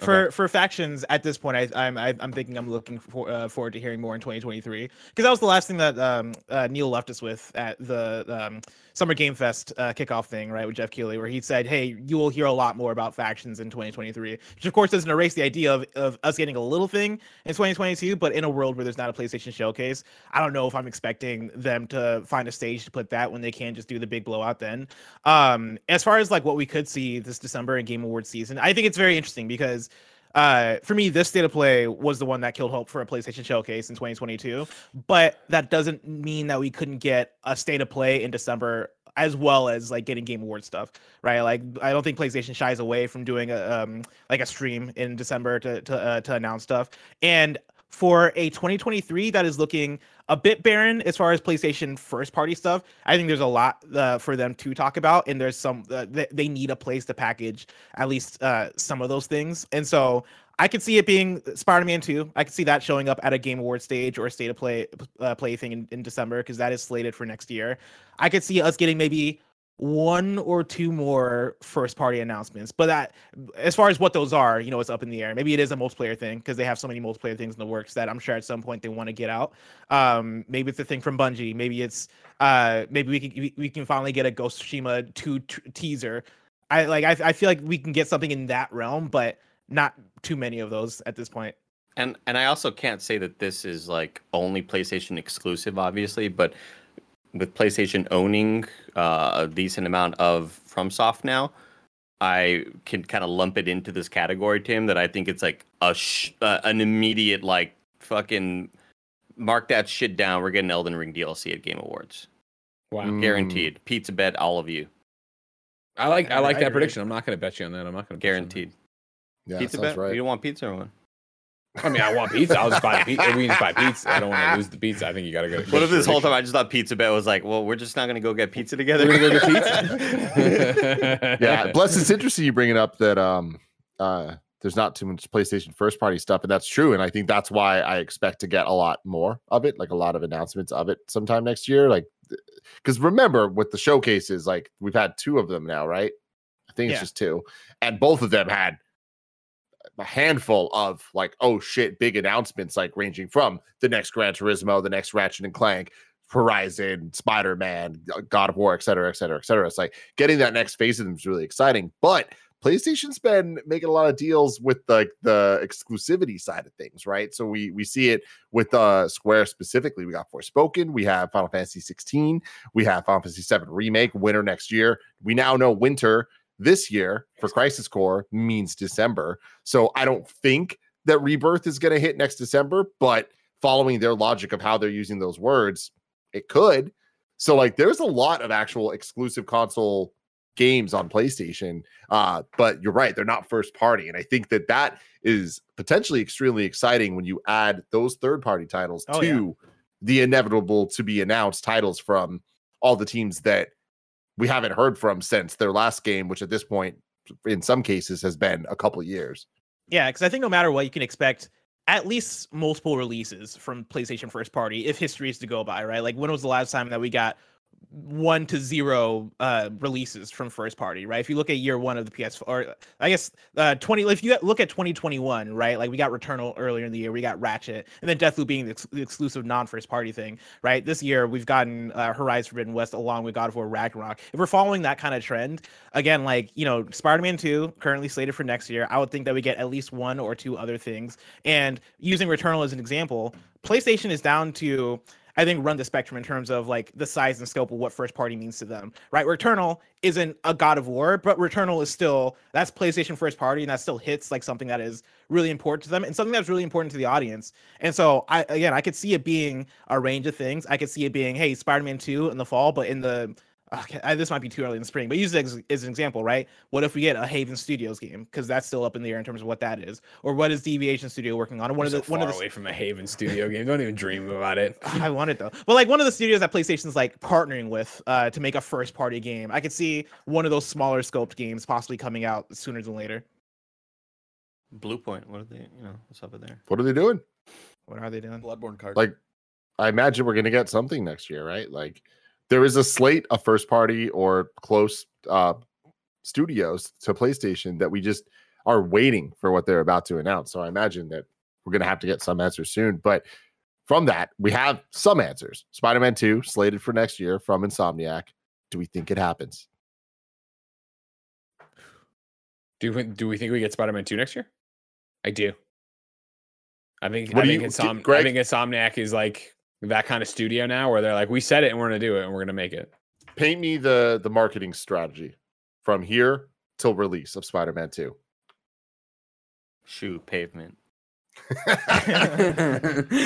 for for factions at this point, I, I'm I, I'm thinking I'm looking for, uh, forward to hearing more in 2023 because that was the last thing that um, uh, Neil left us with at the um, Summer Game Fest uh, kickoff thing, right, with Geoff Keighley, where he said, "Hey, you will hear a lot more about factions in 2023," which of course doesn't erase the idea of, of us getting a little thing in 2022, but in a world where there's not a PlayStation showcase, I don't know if I'm expecting them to find a stage to put that when they can just do the big blowout then. Um, as far as like what we could see this December in Game Awards season, I think it's very interesting because uh, for me, this state of play was the one that killed hope for a PlayStation showcase in 2022. But that doesn't mean that we couldn't get a state of play in December as well as like getting Game Award stuff, right? Like I don't think PlayStation shies away from doing a um like a stream in December to to uh, to announce stuff. And for a 2023 that is looking a bit barren as far as PlayStation first party stuff, I think there's a lot uh, for them to talk about, and there's some uh, they, they need a place to package at least uh, some of those things. And so I could see it being Spider-Man 2. I could see that showing up at a Game Award stage or a State of Play uh, play thing in, in December because that is slated for next year. I could see us getting maybe one or two more first party announcements but that as far as what those are you know it's up in the air. Maybe it is a multiplayer thing because they have so many multiplayer things in the works that i'm sure at some point they want to get out. Um maybe it's a thing from bungie. Maybe it's uh maybe we can we, we can finally get a ghost Tsushima 2 t- teaser. I like I, I feel like we can get something in that realm but not too many of those at this point. And and I also can't say that this is like only PlayStation exclusive, obviously, but with PlayStation owning uh, a decent amount of FromSoft now, I can kind of lump it into this category, Tim. That I think it's like a sh- uh, an immediate like fucking mark that shit down. We're getting Elden Ring DLC at Game Awards, Wow. Mm. guaranteed. Pizza bet, all of you, I like I I like that agree. prediction. I'm not going to bet you on that. I'm not going to guaranteed. Yeah, pizza sounds bet. right. You don't want pizza or what? I mean, I want pizza. I'll just buy pizza. We just buy pizza. I don't want to lose the pizza. I think you got to go. What if this whole time I just thought pizza bet was like, well, we're just not gonna go get pizza together. We're gonna go get pizza. yeah plus it's interesting you bringing up that um uh there's not too much playstation first party stuff and that's true and i think that's why i expect to get a lot more of it like a lot of announcements of it sometime next year like because remember with the showcases like we've had two of them now right i think it's Yeah. just two and both of them had a handful of like oh shit big announcements like ranging from the next gran turismo the next ratchet and clank horizon spider-man god of war et cetera et cetera et cetera it's like getting that next phase of them is really exciting. But PlayStation's been making a lot of deals with like the exclusivity side of things, right? So we we see it with uh Square specifically. We got Forspoken, we have Final Fantasy 16, we have Final Fantasy 7 remake winter next year. We now know winter this year for Crisis Core means December. So I don't think that Rebirth is going to hit next December, but following their logic of how they're using those words, it could. So like there's a lot of actual exclusive console games on PlayStation. Uh but you're right, they're not first party and I think that that is potentially extremely exciting when you add those third party titles Oh, to yeah. the inevitable to be announced titles from all the teams that we haven't heard from since their last game which at this point in some cases has been a couple years. Yeah, because I think no matter what, you can expect at least multiple releases from PlayStation first party if history is to go by, right? Like when was the last time that we got one to zero uh releases from first party right? If you look at year one of the ps or i guess uh 20 if you look at 2021 right like we got returnal earlier in the year we got ratchet and then deathloop being the, ex- the exclusive non-first party thing right? This year we've gotten uh, horizon forbidden west along with god of war ragnarok. If we're following that kind of trend again like you know spider-man 2 currently slated for next year i would think that we get at least one or two other things. And using returnal as an example playstation is down to I think run the spectrum in terms of like the size and scope of what first party means to them. Right? Returnal isn't a God of War, but Returnal is still that's PlayStation first party, and that still hits like something that is really important to them and something that's really important to the audience. And so I again I could see it being a range of things. I could see it being, hey, Spider-Man 2 in the fall, but in the okay, I, this might be too early in the spring, but use it as, as an example, right? What if we get a Haven Studios game because that's still up in the air in terms of what that is, or what is Deviation Studio working on? Or one We're of the so one far of the away from a Haven studio game. Don't even dream about it. I want it though. But like one of the studios that PlayStation's like partnering with uh, to make a first party game. I could see one of those smaller scoped games possibly coming out sooner than later. Bluepoint. What are they? You know, what's up with there? What are they doing? What are they doing? Bloodborne card. Like, I imagine we're gonna get something next year, right? Like, there is a slate of first party or close uh studios to PlayStation that we just are waiting for what they're about to announce. So I imagine that we're gonna have to get some answers soon. But from that, we have some answers. Spider-Man 2 slated for next year from Insomniac. Do we think it happens? Do we, do we think we get Spider-Man 2 next year? I do. I think What I think, you- Insom- Greg? I think Insomniac is like that kind of studio now where they're like, we said it and we're gonna do it and we're gonna make it. Paint me the the marketing strategy from here till release of Spider-Man 2. Shoe pavement.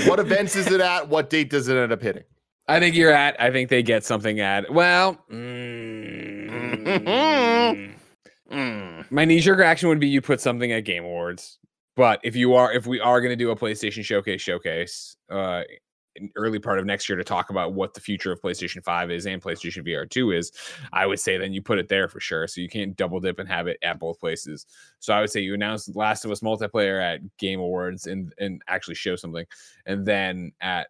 What events is it at? What date does it end up hitting? I think you're at. I think they get something at. Well, mm, Mm. my knee jerk reaction would be you put something at Game Awards. But if you are, if we are going to do a PlayStation Showcase showcase, uh, in early part of next year to talk about what the future of PlayStation 5 is and PlayStation VR 2 is, I would say then you put it there for sure. So you can't double dip and have it at both places. So I would say you announce Last of Us multiplayer at Game Awards and and actually show something, and then at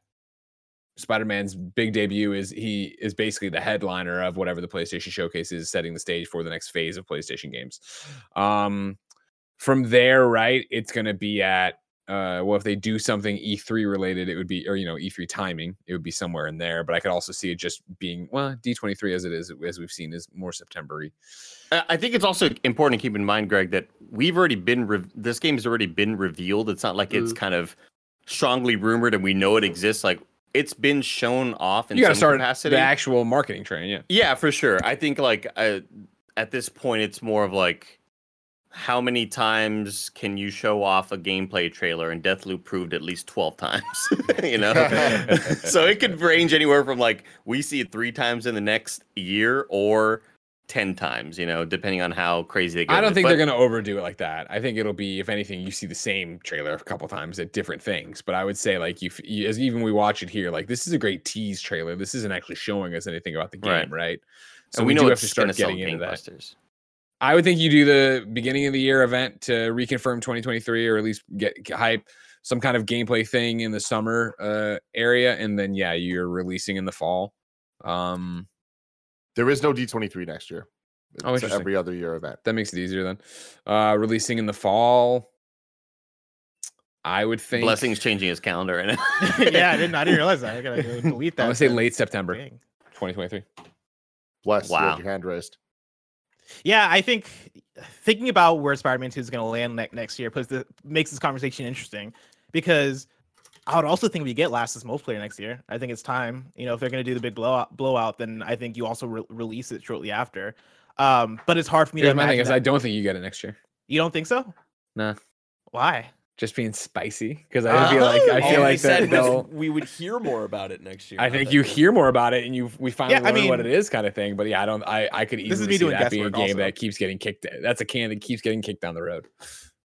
Spider-Man's big debut is he is basically the headliner of whatever the PlayStation Showcase is, setting the stage for the next phase of PlayStation games. Um, from there, right, it's going to be at uh, well, if they do something E3 related, it would be or you know E3 timing, it would be somewhere in there. But I could also see it just being well D23 as it is, as we've seen, is more Septembery. I I think it's also important to keep in mind, Greg, that we've already been re- this game has already been revealed. It's not like it's kind of strongly rumored and we know it exists. Like it's been shown off in you got to start capacity. the actual marketing train, yeah. Yeah, for sure. I think like uh, at this point, it's more of like how many times can you show off a gameplay trailer? And Deathloop proved at least twelve times. you know, so it could range anywhere from like we see it three times in the next year or ten times. You know, depending on how crazy they get. I don't think But- they're going to overdo it like that. I think it'll be, if anything, you see the same trailer a couple times at different things. But I would say, like, you, you as even we watch it here, like, this is a great tease trailer. This isn't actually showing us anything about the game, Right. right? So we, we do know have to start getting into that. gangbusters. I would think you do the beginning of the year event to reconfirm 2023 or at least get, get hype some kind of gameplay thing in the summer uh, area, and then yeah, you're releasing in the fall. Um, There is no D23 next year. Oh, It's a interesting. every other year event. that makes it easier then. Uh, releasing in the fall. I would think Blessings changing his calendar and yeah, I didn't. I didn't realize that. I gotta delete that. I'm gonna say late September, Dang. 2023. Bless Wow. your hand raised. Yeah, I think thinking about where Spider-Man 2 is going to land ne- next year puts the, makes this conversation interesting because I would also think we get Last as multiplayer next year. I think it's time. You know, if they're going to do the big blowout, blowout, then I think you also re- release it shortly after. Um, but it's hard for me Here's to my thing imagine. is I don't think you get it next year. You don't think so? Nah. Why? Just being spicy because oh. I feel like I All feel we like that they'll. we would hear more about it next year. I think you we- hear more about it and you we finally Yeah, I learn what it is kind of thing. But yeah, I don't. I I could is easily me see doing that being a game also. that keeps getting kicked. That's a can that keeps getting kicked down the road.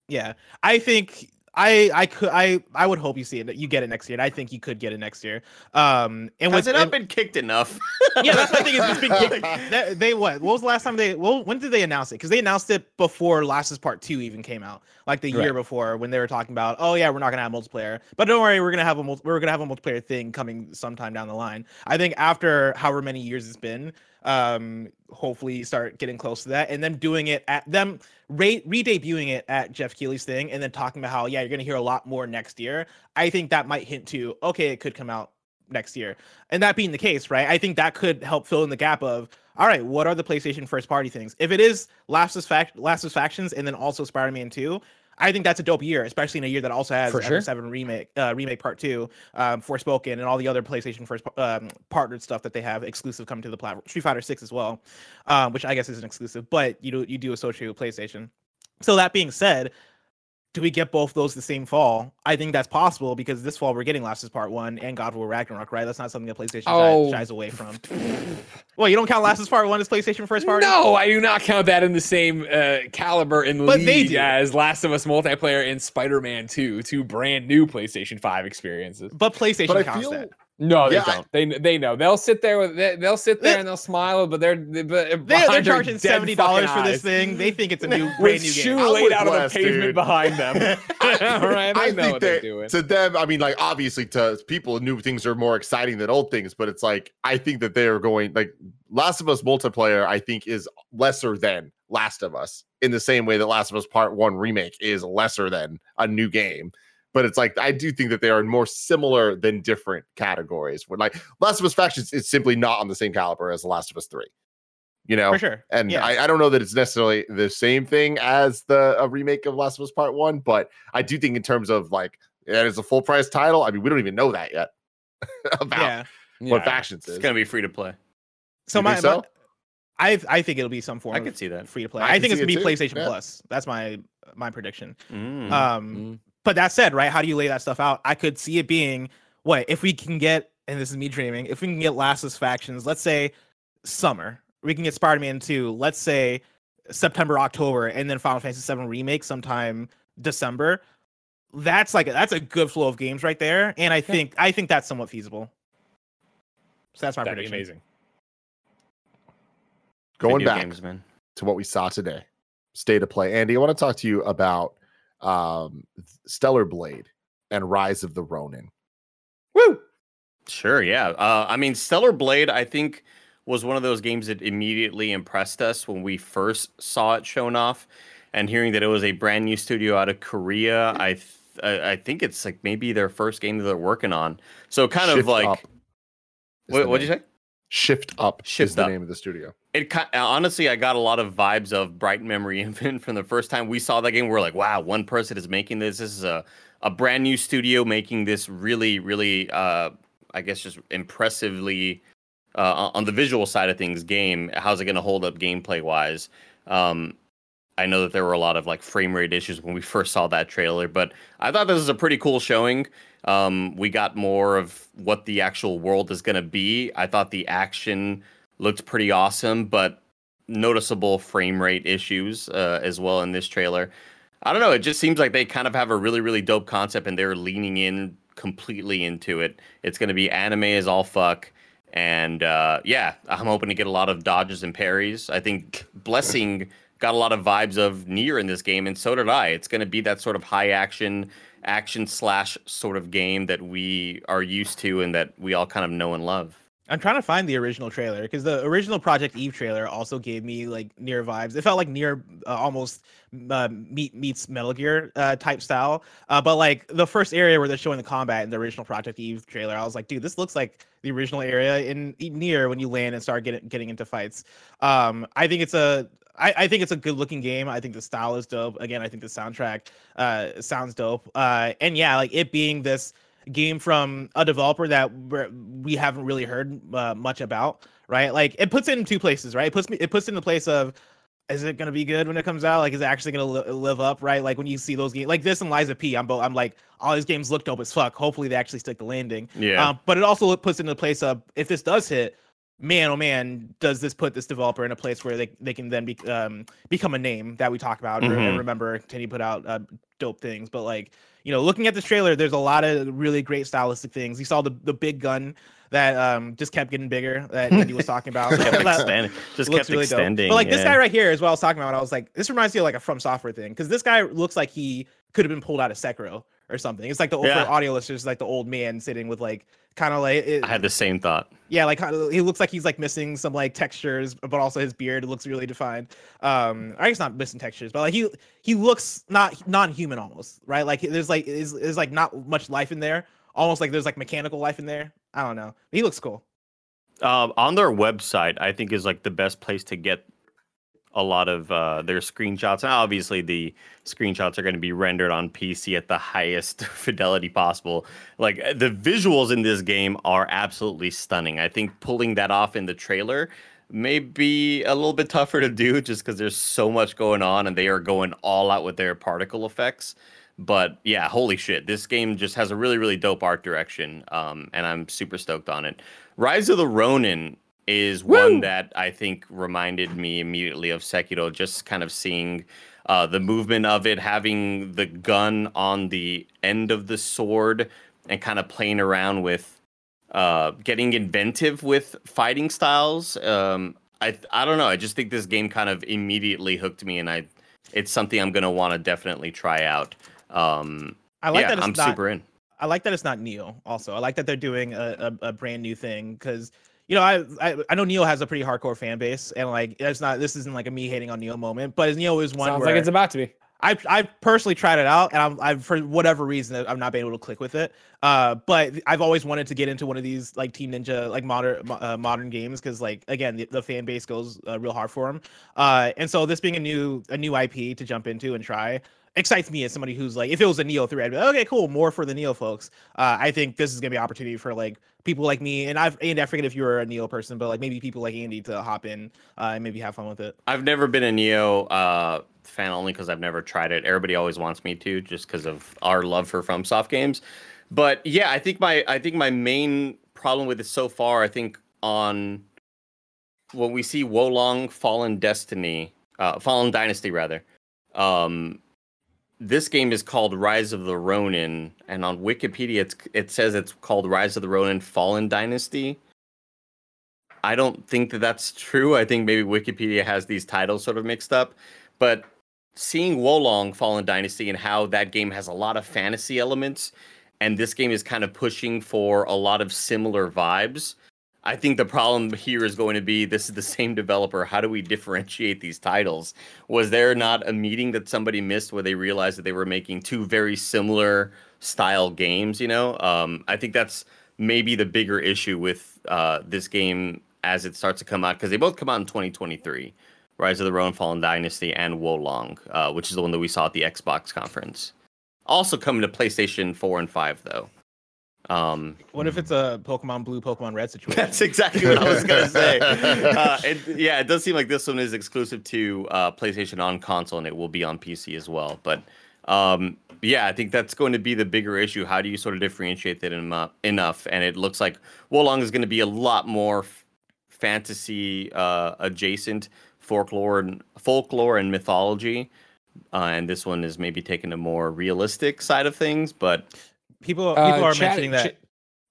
Yeah, I think I I could I I would hope you see it. You get it next year, and I think you could get it next year. Um, and Has with it not and- been kicked enough? yeah, that's what I think is it's been kicked. That, they what? What was the last time they? Well, when did they announce it? Because they announced it before Last is Part Two even came out, like the year before when they were talking about, oh yeah, we're not gonna have multiplayer, but don't worry, we're gonna have a mul- we're gonna have a multiplayer thing coming sometime down the line. I think after however many years it's been, um, hopefully start getting close to that, and them doing it at them re re-debuting it at Geoff Keighley's thing, and then talking about how yeah, you're gonna hear a lot more next year. I think that might hint to okay, it could come out next year. And that being the case, right? I think that could help fill in the gap of all right, what are the PlayStation first party things? If it is Last of Fact Last of Factions and then also Spider-Man 2, I think that's a dope year, especially in a year that also has For sure. 7 remake uh, remake part 2, um Forspoken and all the other PlayStation first um, partnered stuff that they have exclusive coming to the platform. Street Fighter 6 as well, um, which I guess isn't exclusive, but you do you do associate with PlayStation. So that being said, do we get both those the same fall? I think that's possible because this fall we're getting Last is Part One and God of War Ragnarok, right? That's not something that PlayStation Oh. shies away from. well, you don't count Last is Part One as PlayStation first party? No, I do not count that in the same uh, caliber in the But they league as Last of Us multiplayer and Spider-Man 2, two brand new PlayStation 5 experiences. But PlayStation But counts feel that. No, they Yeah, don't. They they know. They'll sit there with they, they'll sit there and they'll smile, but they're they, but They, behind they're charging seventy dollars for this thing. They think it's a new brand new shoe game. Laid out of the pavement dude. behind them. All right, I, I know think what they're doing. to them, I mean, like obviously to people, new things are more exciting than old things, but it's like I think that they are going like Last of Us multiplayer. I think is lesser than Last of Us in the same way that Last of Us Part One remake is lesser than a new game. But it's like I do think that they are more similar than different categories. Where like Last of Us Factions is simply not on the same caliber as The Last of Us Three. You know, For sure. and yeah. I, I don't know that it's necessarily the same thing as the a remake of Last of Us Part One, but I do think in terms of like it is a full price title. I mean, we don't even know that yet about yeah. what Yeah. factions is. it's gonna be free to play. So You my, so? my I I think it'll be some form I could see that. free to play. I I, think it's gonna be too, PlayStation yeah. Plus. That's my my prediction. Mm. Um Mm. But that said, right? How do you lay that stuff out? I could see it being what if we can get, and this is me dreaming, if we can get Last of Us factions, let's say summer, we can get Spider Man 2, let's say September, October, and then Final Fantasy 7 remake sometime December. That's like that's a good flow of games right there, and I think I think that's somewhat feasible. So that's my That'd be prediction. amazing. Going back games, man. to what we saw today, state of play. Andy, I want to talk to you about um, Stellar Blade and Rise of the Ronin. Woo! Sure, yeah. Uh, I mean, Stellar Blade, I think, was one of those games that immediately impressed us when we first saw it shown off. And hearing that it was a brand new studio out of Korea, I th- I I think it's like maybe their first game that they're working on. So kind of like, Up what the what'd you name. say? Shift Up is Shift the Up. name of the studio. It honestly, I got a lot of vibes of Bright Memory Infinite from the first time we saw that game. We're like, wow, one person is making this. This is a a brand new studio making this really, really, uh, I guess, just impressively uh, on- on the visual side of things. Game, how's it going to hold up gameplay wise? Um, I know that there were a lot of like frame rate issues when we first saw that trailer, but I thought this was a pretty cool showing. Um, we got more of what the actual world is going to be. I thought the action looked pretty awesome, but noticeable frame rate issues uh, as well in this trailer. I don't know. It just seems like they kind of have a really, really dope concept and they're leaning in completely into it. It's going to be anime as all fuck. And uh, yeah, I'm hoping to get a lot of dodges and parries. I think Blessing got a lot of vibes of NieR in this game, and so did I. It's going to be that sort of high action, action slash sort of game that we are used to and that we all kind of know and love. I'm trying to find the original trailer because the original Project Eve trailer also gave me like NieR vibes. It felt like NieR uh, almost uh, meet meets Metal Gear uh, type style. Uh, but like the first area where they're showing the combat in the original Project Eve trailer, I was like, dude, this looks like the original area in NieR when you land and start getting getting into fights. Um, I think it's a I, I think it's a good looking game. I think the style is dope. Again, I think the soundtrack uh, sounds dope. Uh, and yeah, like it being this game from a developer that we're, we haven't really heard uh, much about, right? Like it puts it in two places, right? It puts me it puts it in the place of is it gonna be good when it comes out? Like, is it actually gonna li- live up, right? Like when you see those games, like this and Lies of P, I'm both, I'm like, all these games look dope as fuck. Hopefully, they actually stick the landing. Yeah. Um, but it also puts it in the place of if this does hit, man, oh man, does this put this developer in a place where they, they can then be, um, become a name that we talk about mm-hmm. and remember? Can you put out uh, dope things? But like, you know, looking at this trailer, there's a lot of really great stylistic things. You saw the the big gun that um just kept getting bigger that he was talking about. just kept, extending, just kept really extending. Dope. But like yeah. this guy right here is what I was talking about. I was like, this reminds me of like a From Software thing because this guy looks like he could have been pulled out of Sekiro or something. It's like the yeah. audio listeners, like the old man sitting with like kind of like. It, I had the same thought. Yeah, like he looks like he's like missing some like textures, but also his beard looks really defined. Um, I guess not missing textures, but like he he looks not non-human almost, right? Like there's like is there's like not much life in there. Almost like there's like mechanical life in there. I don't know. He looks cool. Um, on their website, I think is like the best place to get a lot of uh, their screenshots. Obviously, the screenshots are going to be rendered on PC at the highest fidelity possible. Like uh, the visuals in this game are absolutely stunning. I think pulling that off in the trailer may be a little bit tougher to do just because there's so much going on and they are going all out with their particle effects. But yeah, holy shit, this game just has a really, really dope art direction. Um, and I'm super stoked on it. Rise of the Ronin is Woo! one that I think reminded me immediately of Sekiro, just kind of seeing uh, the movement of it, having the gun on the end of the sword, and kind of playing around with uh, getting inventive with fighting styles. Um, I I don't know. I just think this game kind of immediately hooked me, and I it's something I'm gonna want to definitely try out. Um, I like yeah, that. I'm not, super in. I like that it's not Nioh. Also, I like that they're doing a, a, a brand new thing because you know, I, I I know Nioh has a pretty hardcore fan base, and like it's not this isn't like a me hating on Nioh moment, but Nioh is one. Sounds like it's about to be. I I personally tried it out, and I'm I for whatever reason I'm not being able to click with it. Uh, but I've always wanted to get into one of these like Team Ninja like modern uh, modern games because like again the, the, fan base goes uh, real hard for them. Uh, and so this being a new a new IP to jump into and try, excites me as somebody who's like, if it was a Nioh three, I'd be like, okay, cool, more for the Nioh folks. Uh, I think this is gonna be an opportunity for like people like me, and I've and I forget if you were a Nioh person, but like maybe people like Andy to hop in uh, and maybe have fun with it. I've never been a Nioh uh, fan only because I've never tried it. Everybody always wants me to, just because of our love for FromSoft games. But yeah, I think my I think my main problem with it so far, I think on when we see Wo Long Fallen Destiny, uh, Fallen Dynasty rather, um, this game is called Rise of the Ronin, and on Wikipedia it says it's called Rise of the Ronin Fallen Dynasty. I don't think that that's true. I think maybe Wikipedia has these titles sort of mixed up. But seeing Wo Long Fallen Dynasty and how that game has a lot of fantasy elements, and this game is kind of pushing for a lot of similar vibes, I think the problem here is going to be this is the same developer. How do we differentiate these titles? Was there not a meeting that somebody missed where they realized that they were making two very similar style games? You know, um, I think that's maybe the bigger issue with uh, this game as it starts to come out because they both come out in 2023. Rise of the Ronin Fallen Dynasty and Wo Long, uh, which is the one that we saw at the Xbox conference. Also coming to PlayStation 4 and 5 though. Um, what if it's a Pokemon Blue, Pokemon Red situation? That's exactly what I was gonna say. uh, it, yeah, it does seem like this one is exclusive to uh, PlayStation on console, and it will be on PC as well. But um, yeah, I think that's going to be the bigger issue. How do you sort of differentiate that enough? And it looks like Wo Long is going to be a lot more f- fantasy uh, adjacent, folklore and folklore and mythology. Uh, and this one is maybe taking a more realistic side of things, but people people uh, are chat, mentioning that. Ch-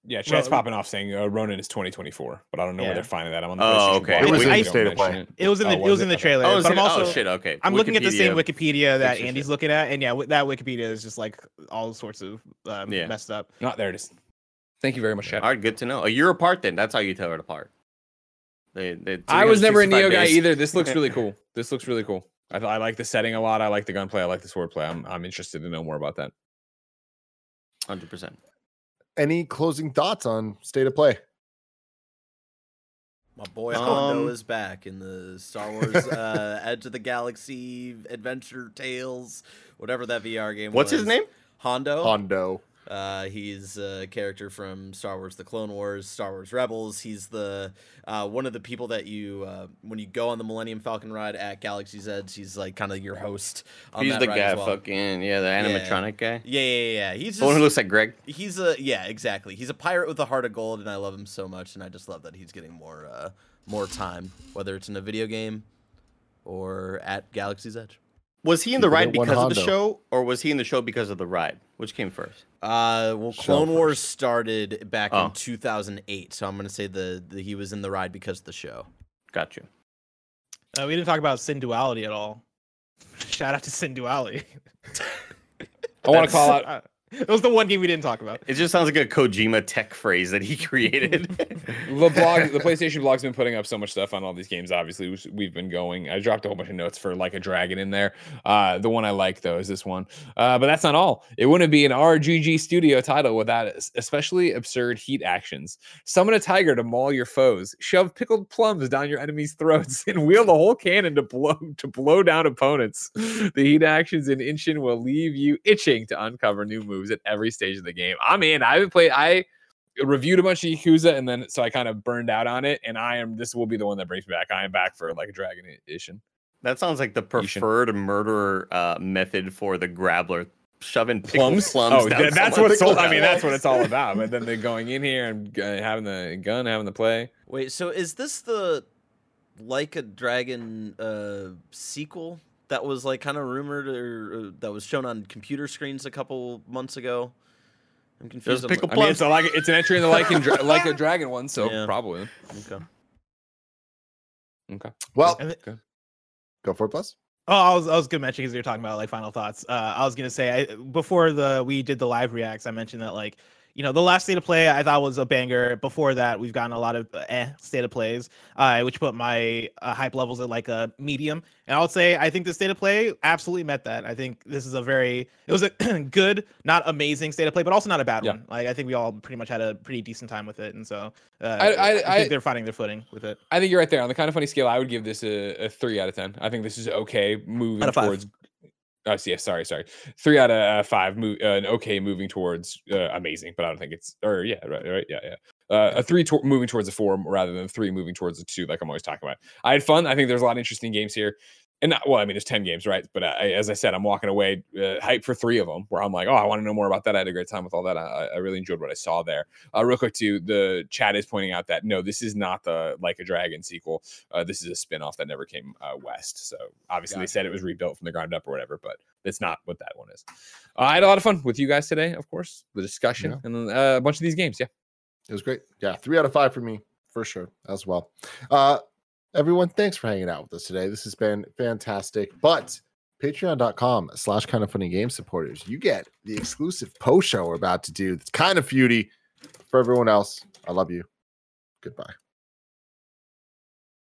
yeah, chat's Ro- popping off saying uh, Ronin is 2024, but I don't know yeah. where they're finding that. I'm on the oh, okay. It was, in the state of. It was in the oh, it was in the trailer. Oh, but I'm also, oh shit, okay. I'm Wikipedia looking at the same Wikipedia that Andy's shit. looking at, and yeah, that Wikipedia is just like all sorts of um, yeah. messed up. Not there it is. Thank you very much, chat. All right, good to know. A year apart, then. That's how you tell it apart. They, they I was never a Nioh guy either. This looks really cool. This looks really cool. I, I like the setting a lot. I like the gunplay. I like the swordplay. I'm I'm interested to know more about that. Hundred percent any closing thoughts on state of play? My boy Hondo um, is back in the Star Wars uh, Edge of the Galaxy Adventure Tales, whatever that VR game was. What's was. his name? Hondo. Hondo. Uh, he's a character from Star Wars: The Clone Wars, Star Wars Rebels. He's the uh, one of the people that you uh, when you go on the Millennium Falcon ride at Galaxy's Edge. He's like kind of your host. On He's that the ride guy, well. fucking yeah, the animatronic guy. Yeah, yeah, yeah. yeah. He's The one who looks like Greg. he's a yeah, exactly. He's a pirate with a heart of gold, and I love him so much. And I just love that he's getting more uh, more time, whether it's in a video game or at Galaxy's Edge. Was he in the ride because of the show, or was he in the show because of the ride? Which came first? Uh, well, Show Clone Wars first. started back Oh. in 2008, so I'm gonna say the, the he was in the ride because of the show. Got you. Uh, we didn't talk about Synduality at all. Shout out to Synduality. I want to call out. It was the one game we didn't talk about. It just sounds like a Kojima tech phrase that he created. the blog, the PlayStation blog's been putting up so much stuff on all these games. Obviously, we've been going. I dropped a whole bunch of notes for like a dragon in there. Uh, the one I like though is this one. Uh, but that's not all. It wouldn't be an RGG Studio title without especially absurd heat actions. Summon a tiger to maul your foes. Shove pickled plums down your enemies' throats, and wield a whole cannon to blow to blow down opponents. The heat actions in Ishin will leave you itching to uncover new moves at every stage of the game. I'm in. I haven't played. I reviewed a bunch of Yakuza and then so I kind of burned out on it. And I am this will be the one that brings me back. I am back for like a Dragon Edition. that sounds like the preferred murder uh, method for the grappler, shoving pickled plums. Oh, down that's what someone's it's all. I mean, that's what it's all about. But then they're going in here and uh, having the gun, having the play. Wait, so is this the like a dragon uh sequel that was like kind of rumored or uh, that was shown on computer screens a couple months ago? I'm confused. There's on pickle I mean, plums. it's a, like it's an entry in the like, in dra- like a dragon one, so Yeah. probably. okay. Okay. Well, And it- go for it, plus. Oh, I was I was gonna mention because you're talking about like final thoughts. Uh, I was gonna say I, before the we did the live reacts, I mentioned that like you know the last state of play I thought was a banger. Before that, we've gotten a lot of eh state of plays, uh, which put my uh, hype levels at like a medium. And I would say I think the state of play absolutely met that. I think this is a very it was a good, not amazing state of play, but also not a bad Yeah. one. Like I think we all pretty much had a pretty decent time with it, and so uh, I- I- think I- they're finding their footing with it. I think you're right there on the kind of funny scale. I would give this a, a three out of ten. I think this is okay moving towards. Oh, yeah, sorry, sorry. Three out of uh, five. Mo- uh, an okay moving towards uh, amazing, but I don't think it's or yeah, right, right, yeah, yeah. Uh, a three to- moving towards a four rather than three moving towards a two, like I'm always talking about. I had fun. I think there's a lot of interesting games here. And not, well, I mean, it's 10 games, right? But I, as I said, I'm walking away uh, hype for three of them where I'm like, oh, I want to know more about that. I had a great time with all that. I, I really enjoyed what I saw there. Uh, real quick, too, the chat is pointing out that no, this is not the Like a Dragon sequel. Uh, this is a spin off that never came uh, west. So obviously, they said it was rebuilt from the ground up or whatever, but it's not what that one is. Uh, I had a lot of fun with you guys today, of course, the discussion Yeah. and uh, a bunch of these games. Yeah. It was great. Yeah, three out of five for me for sure as well. Uh, everyone, thanks for hanging out with us today. This has been fantastic. But patreon.com slash kind of funny game supporters, you get the exclusive post show we're about to do. That's kind of feudy for everyone else. I love you. Goodbye.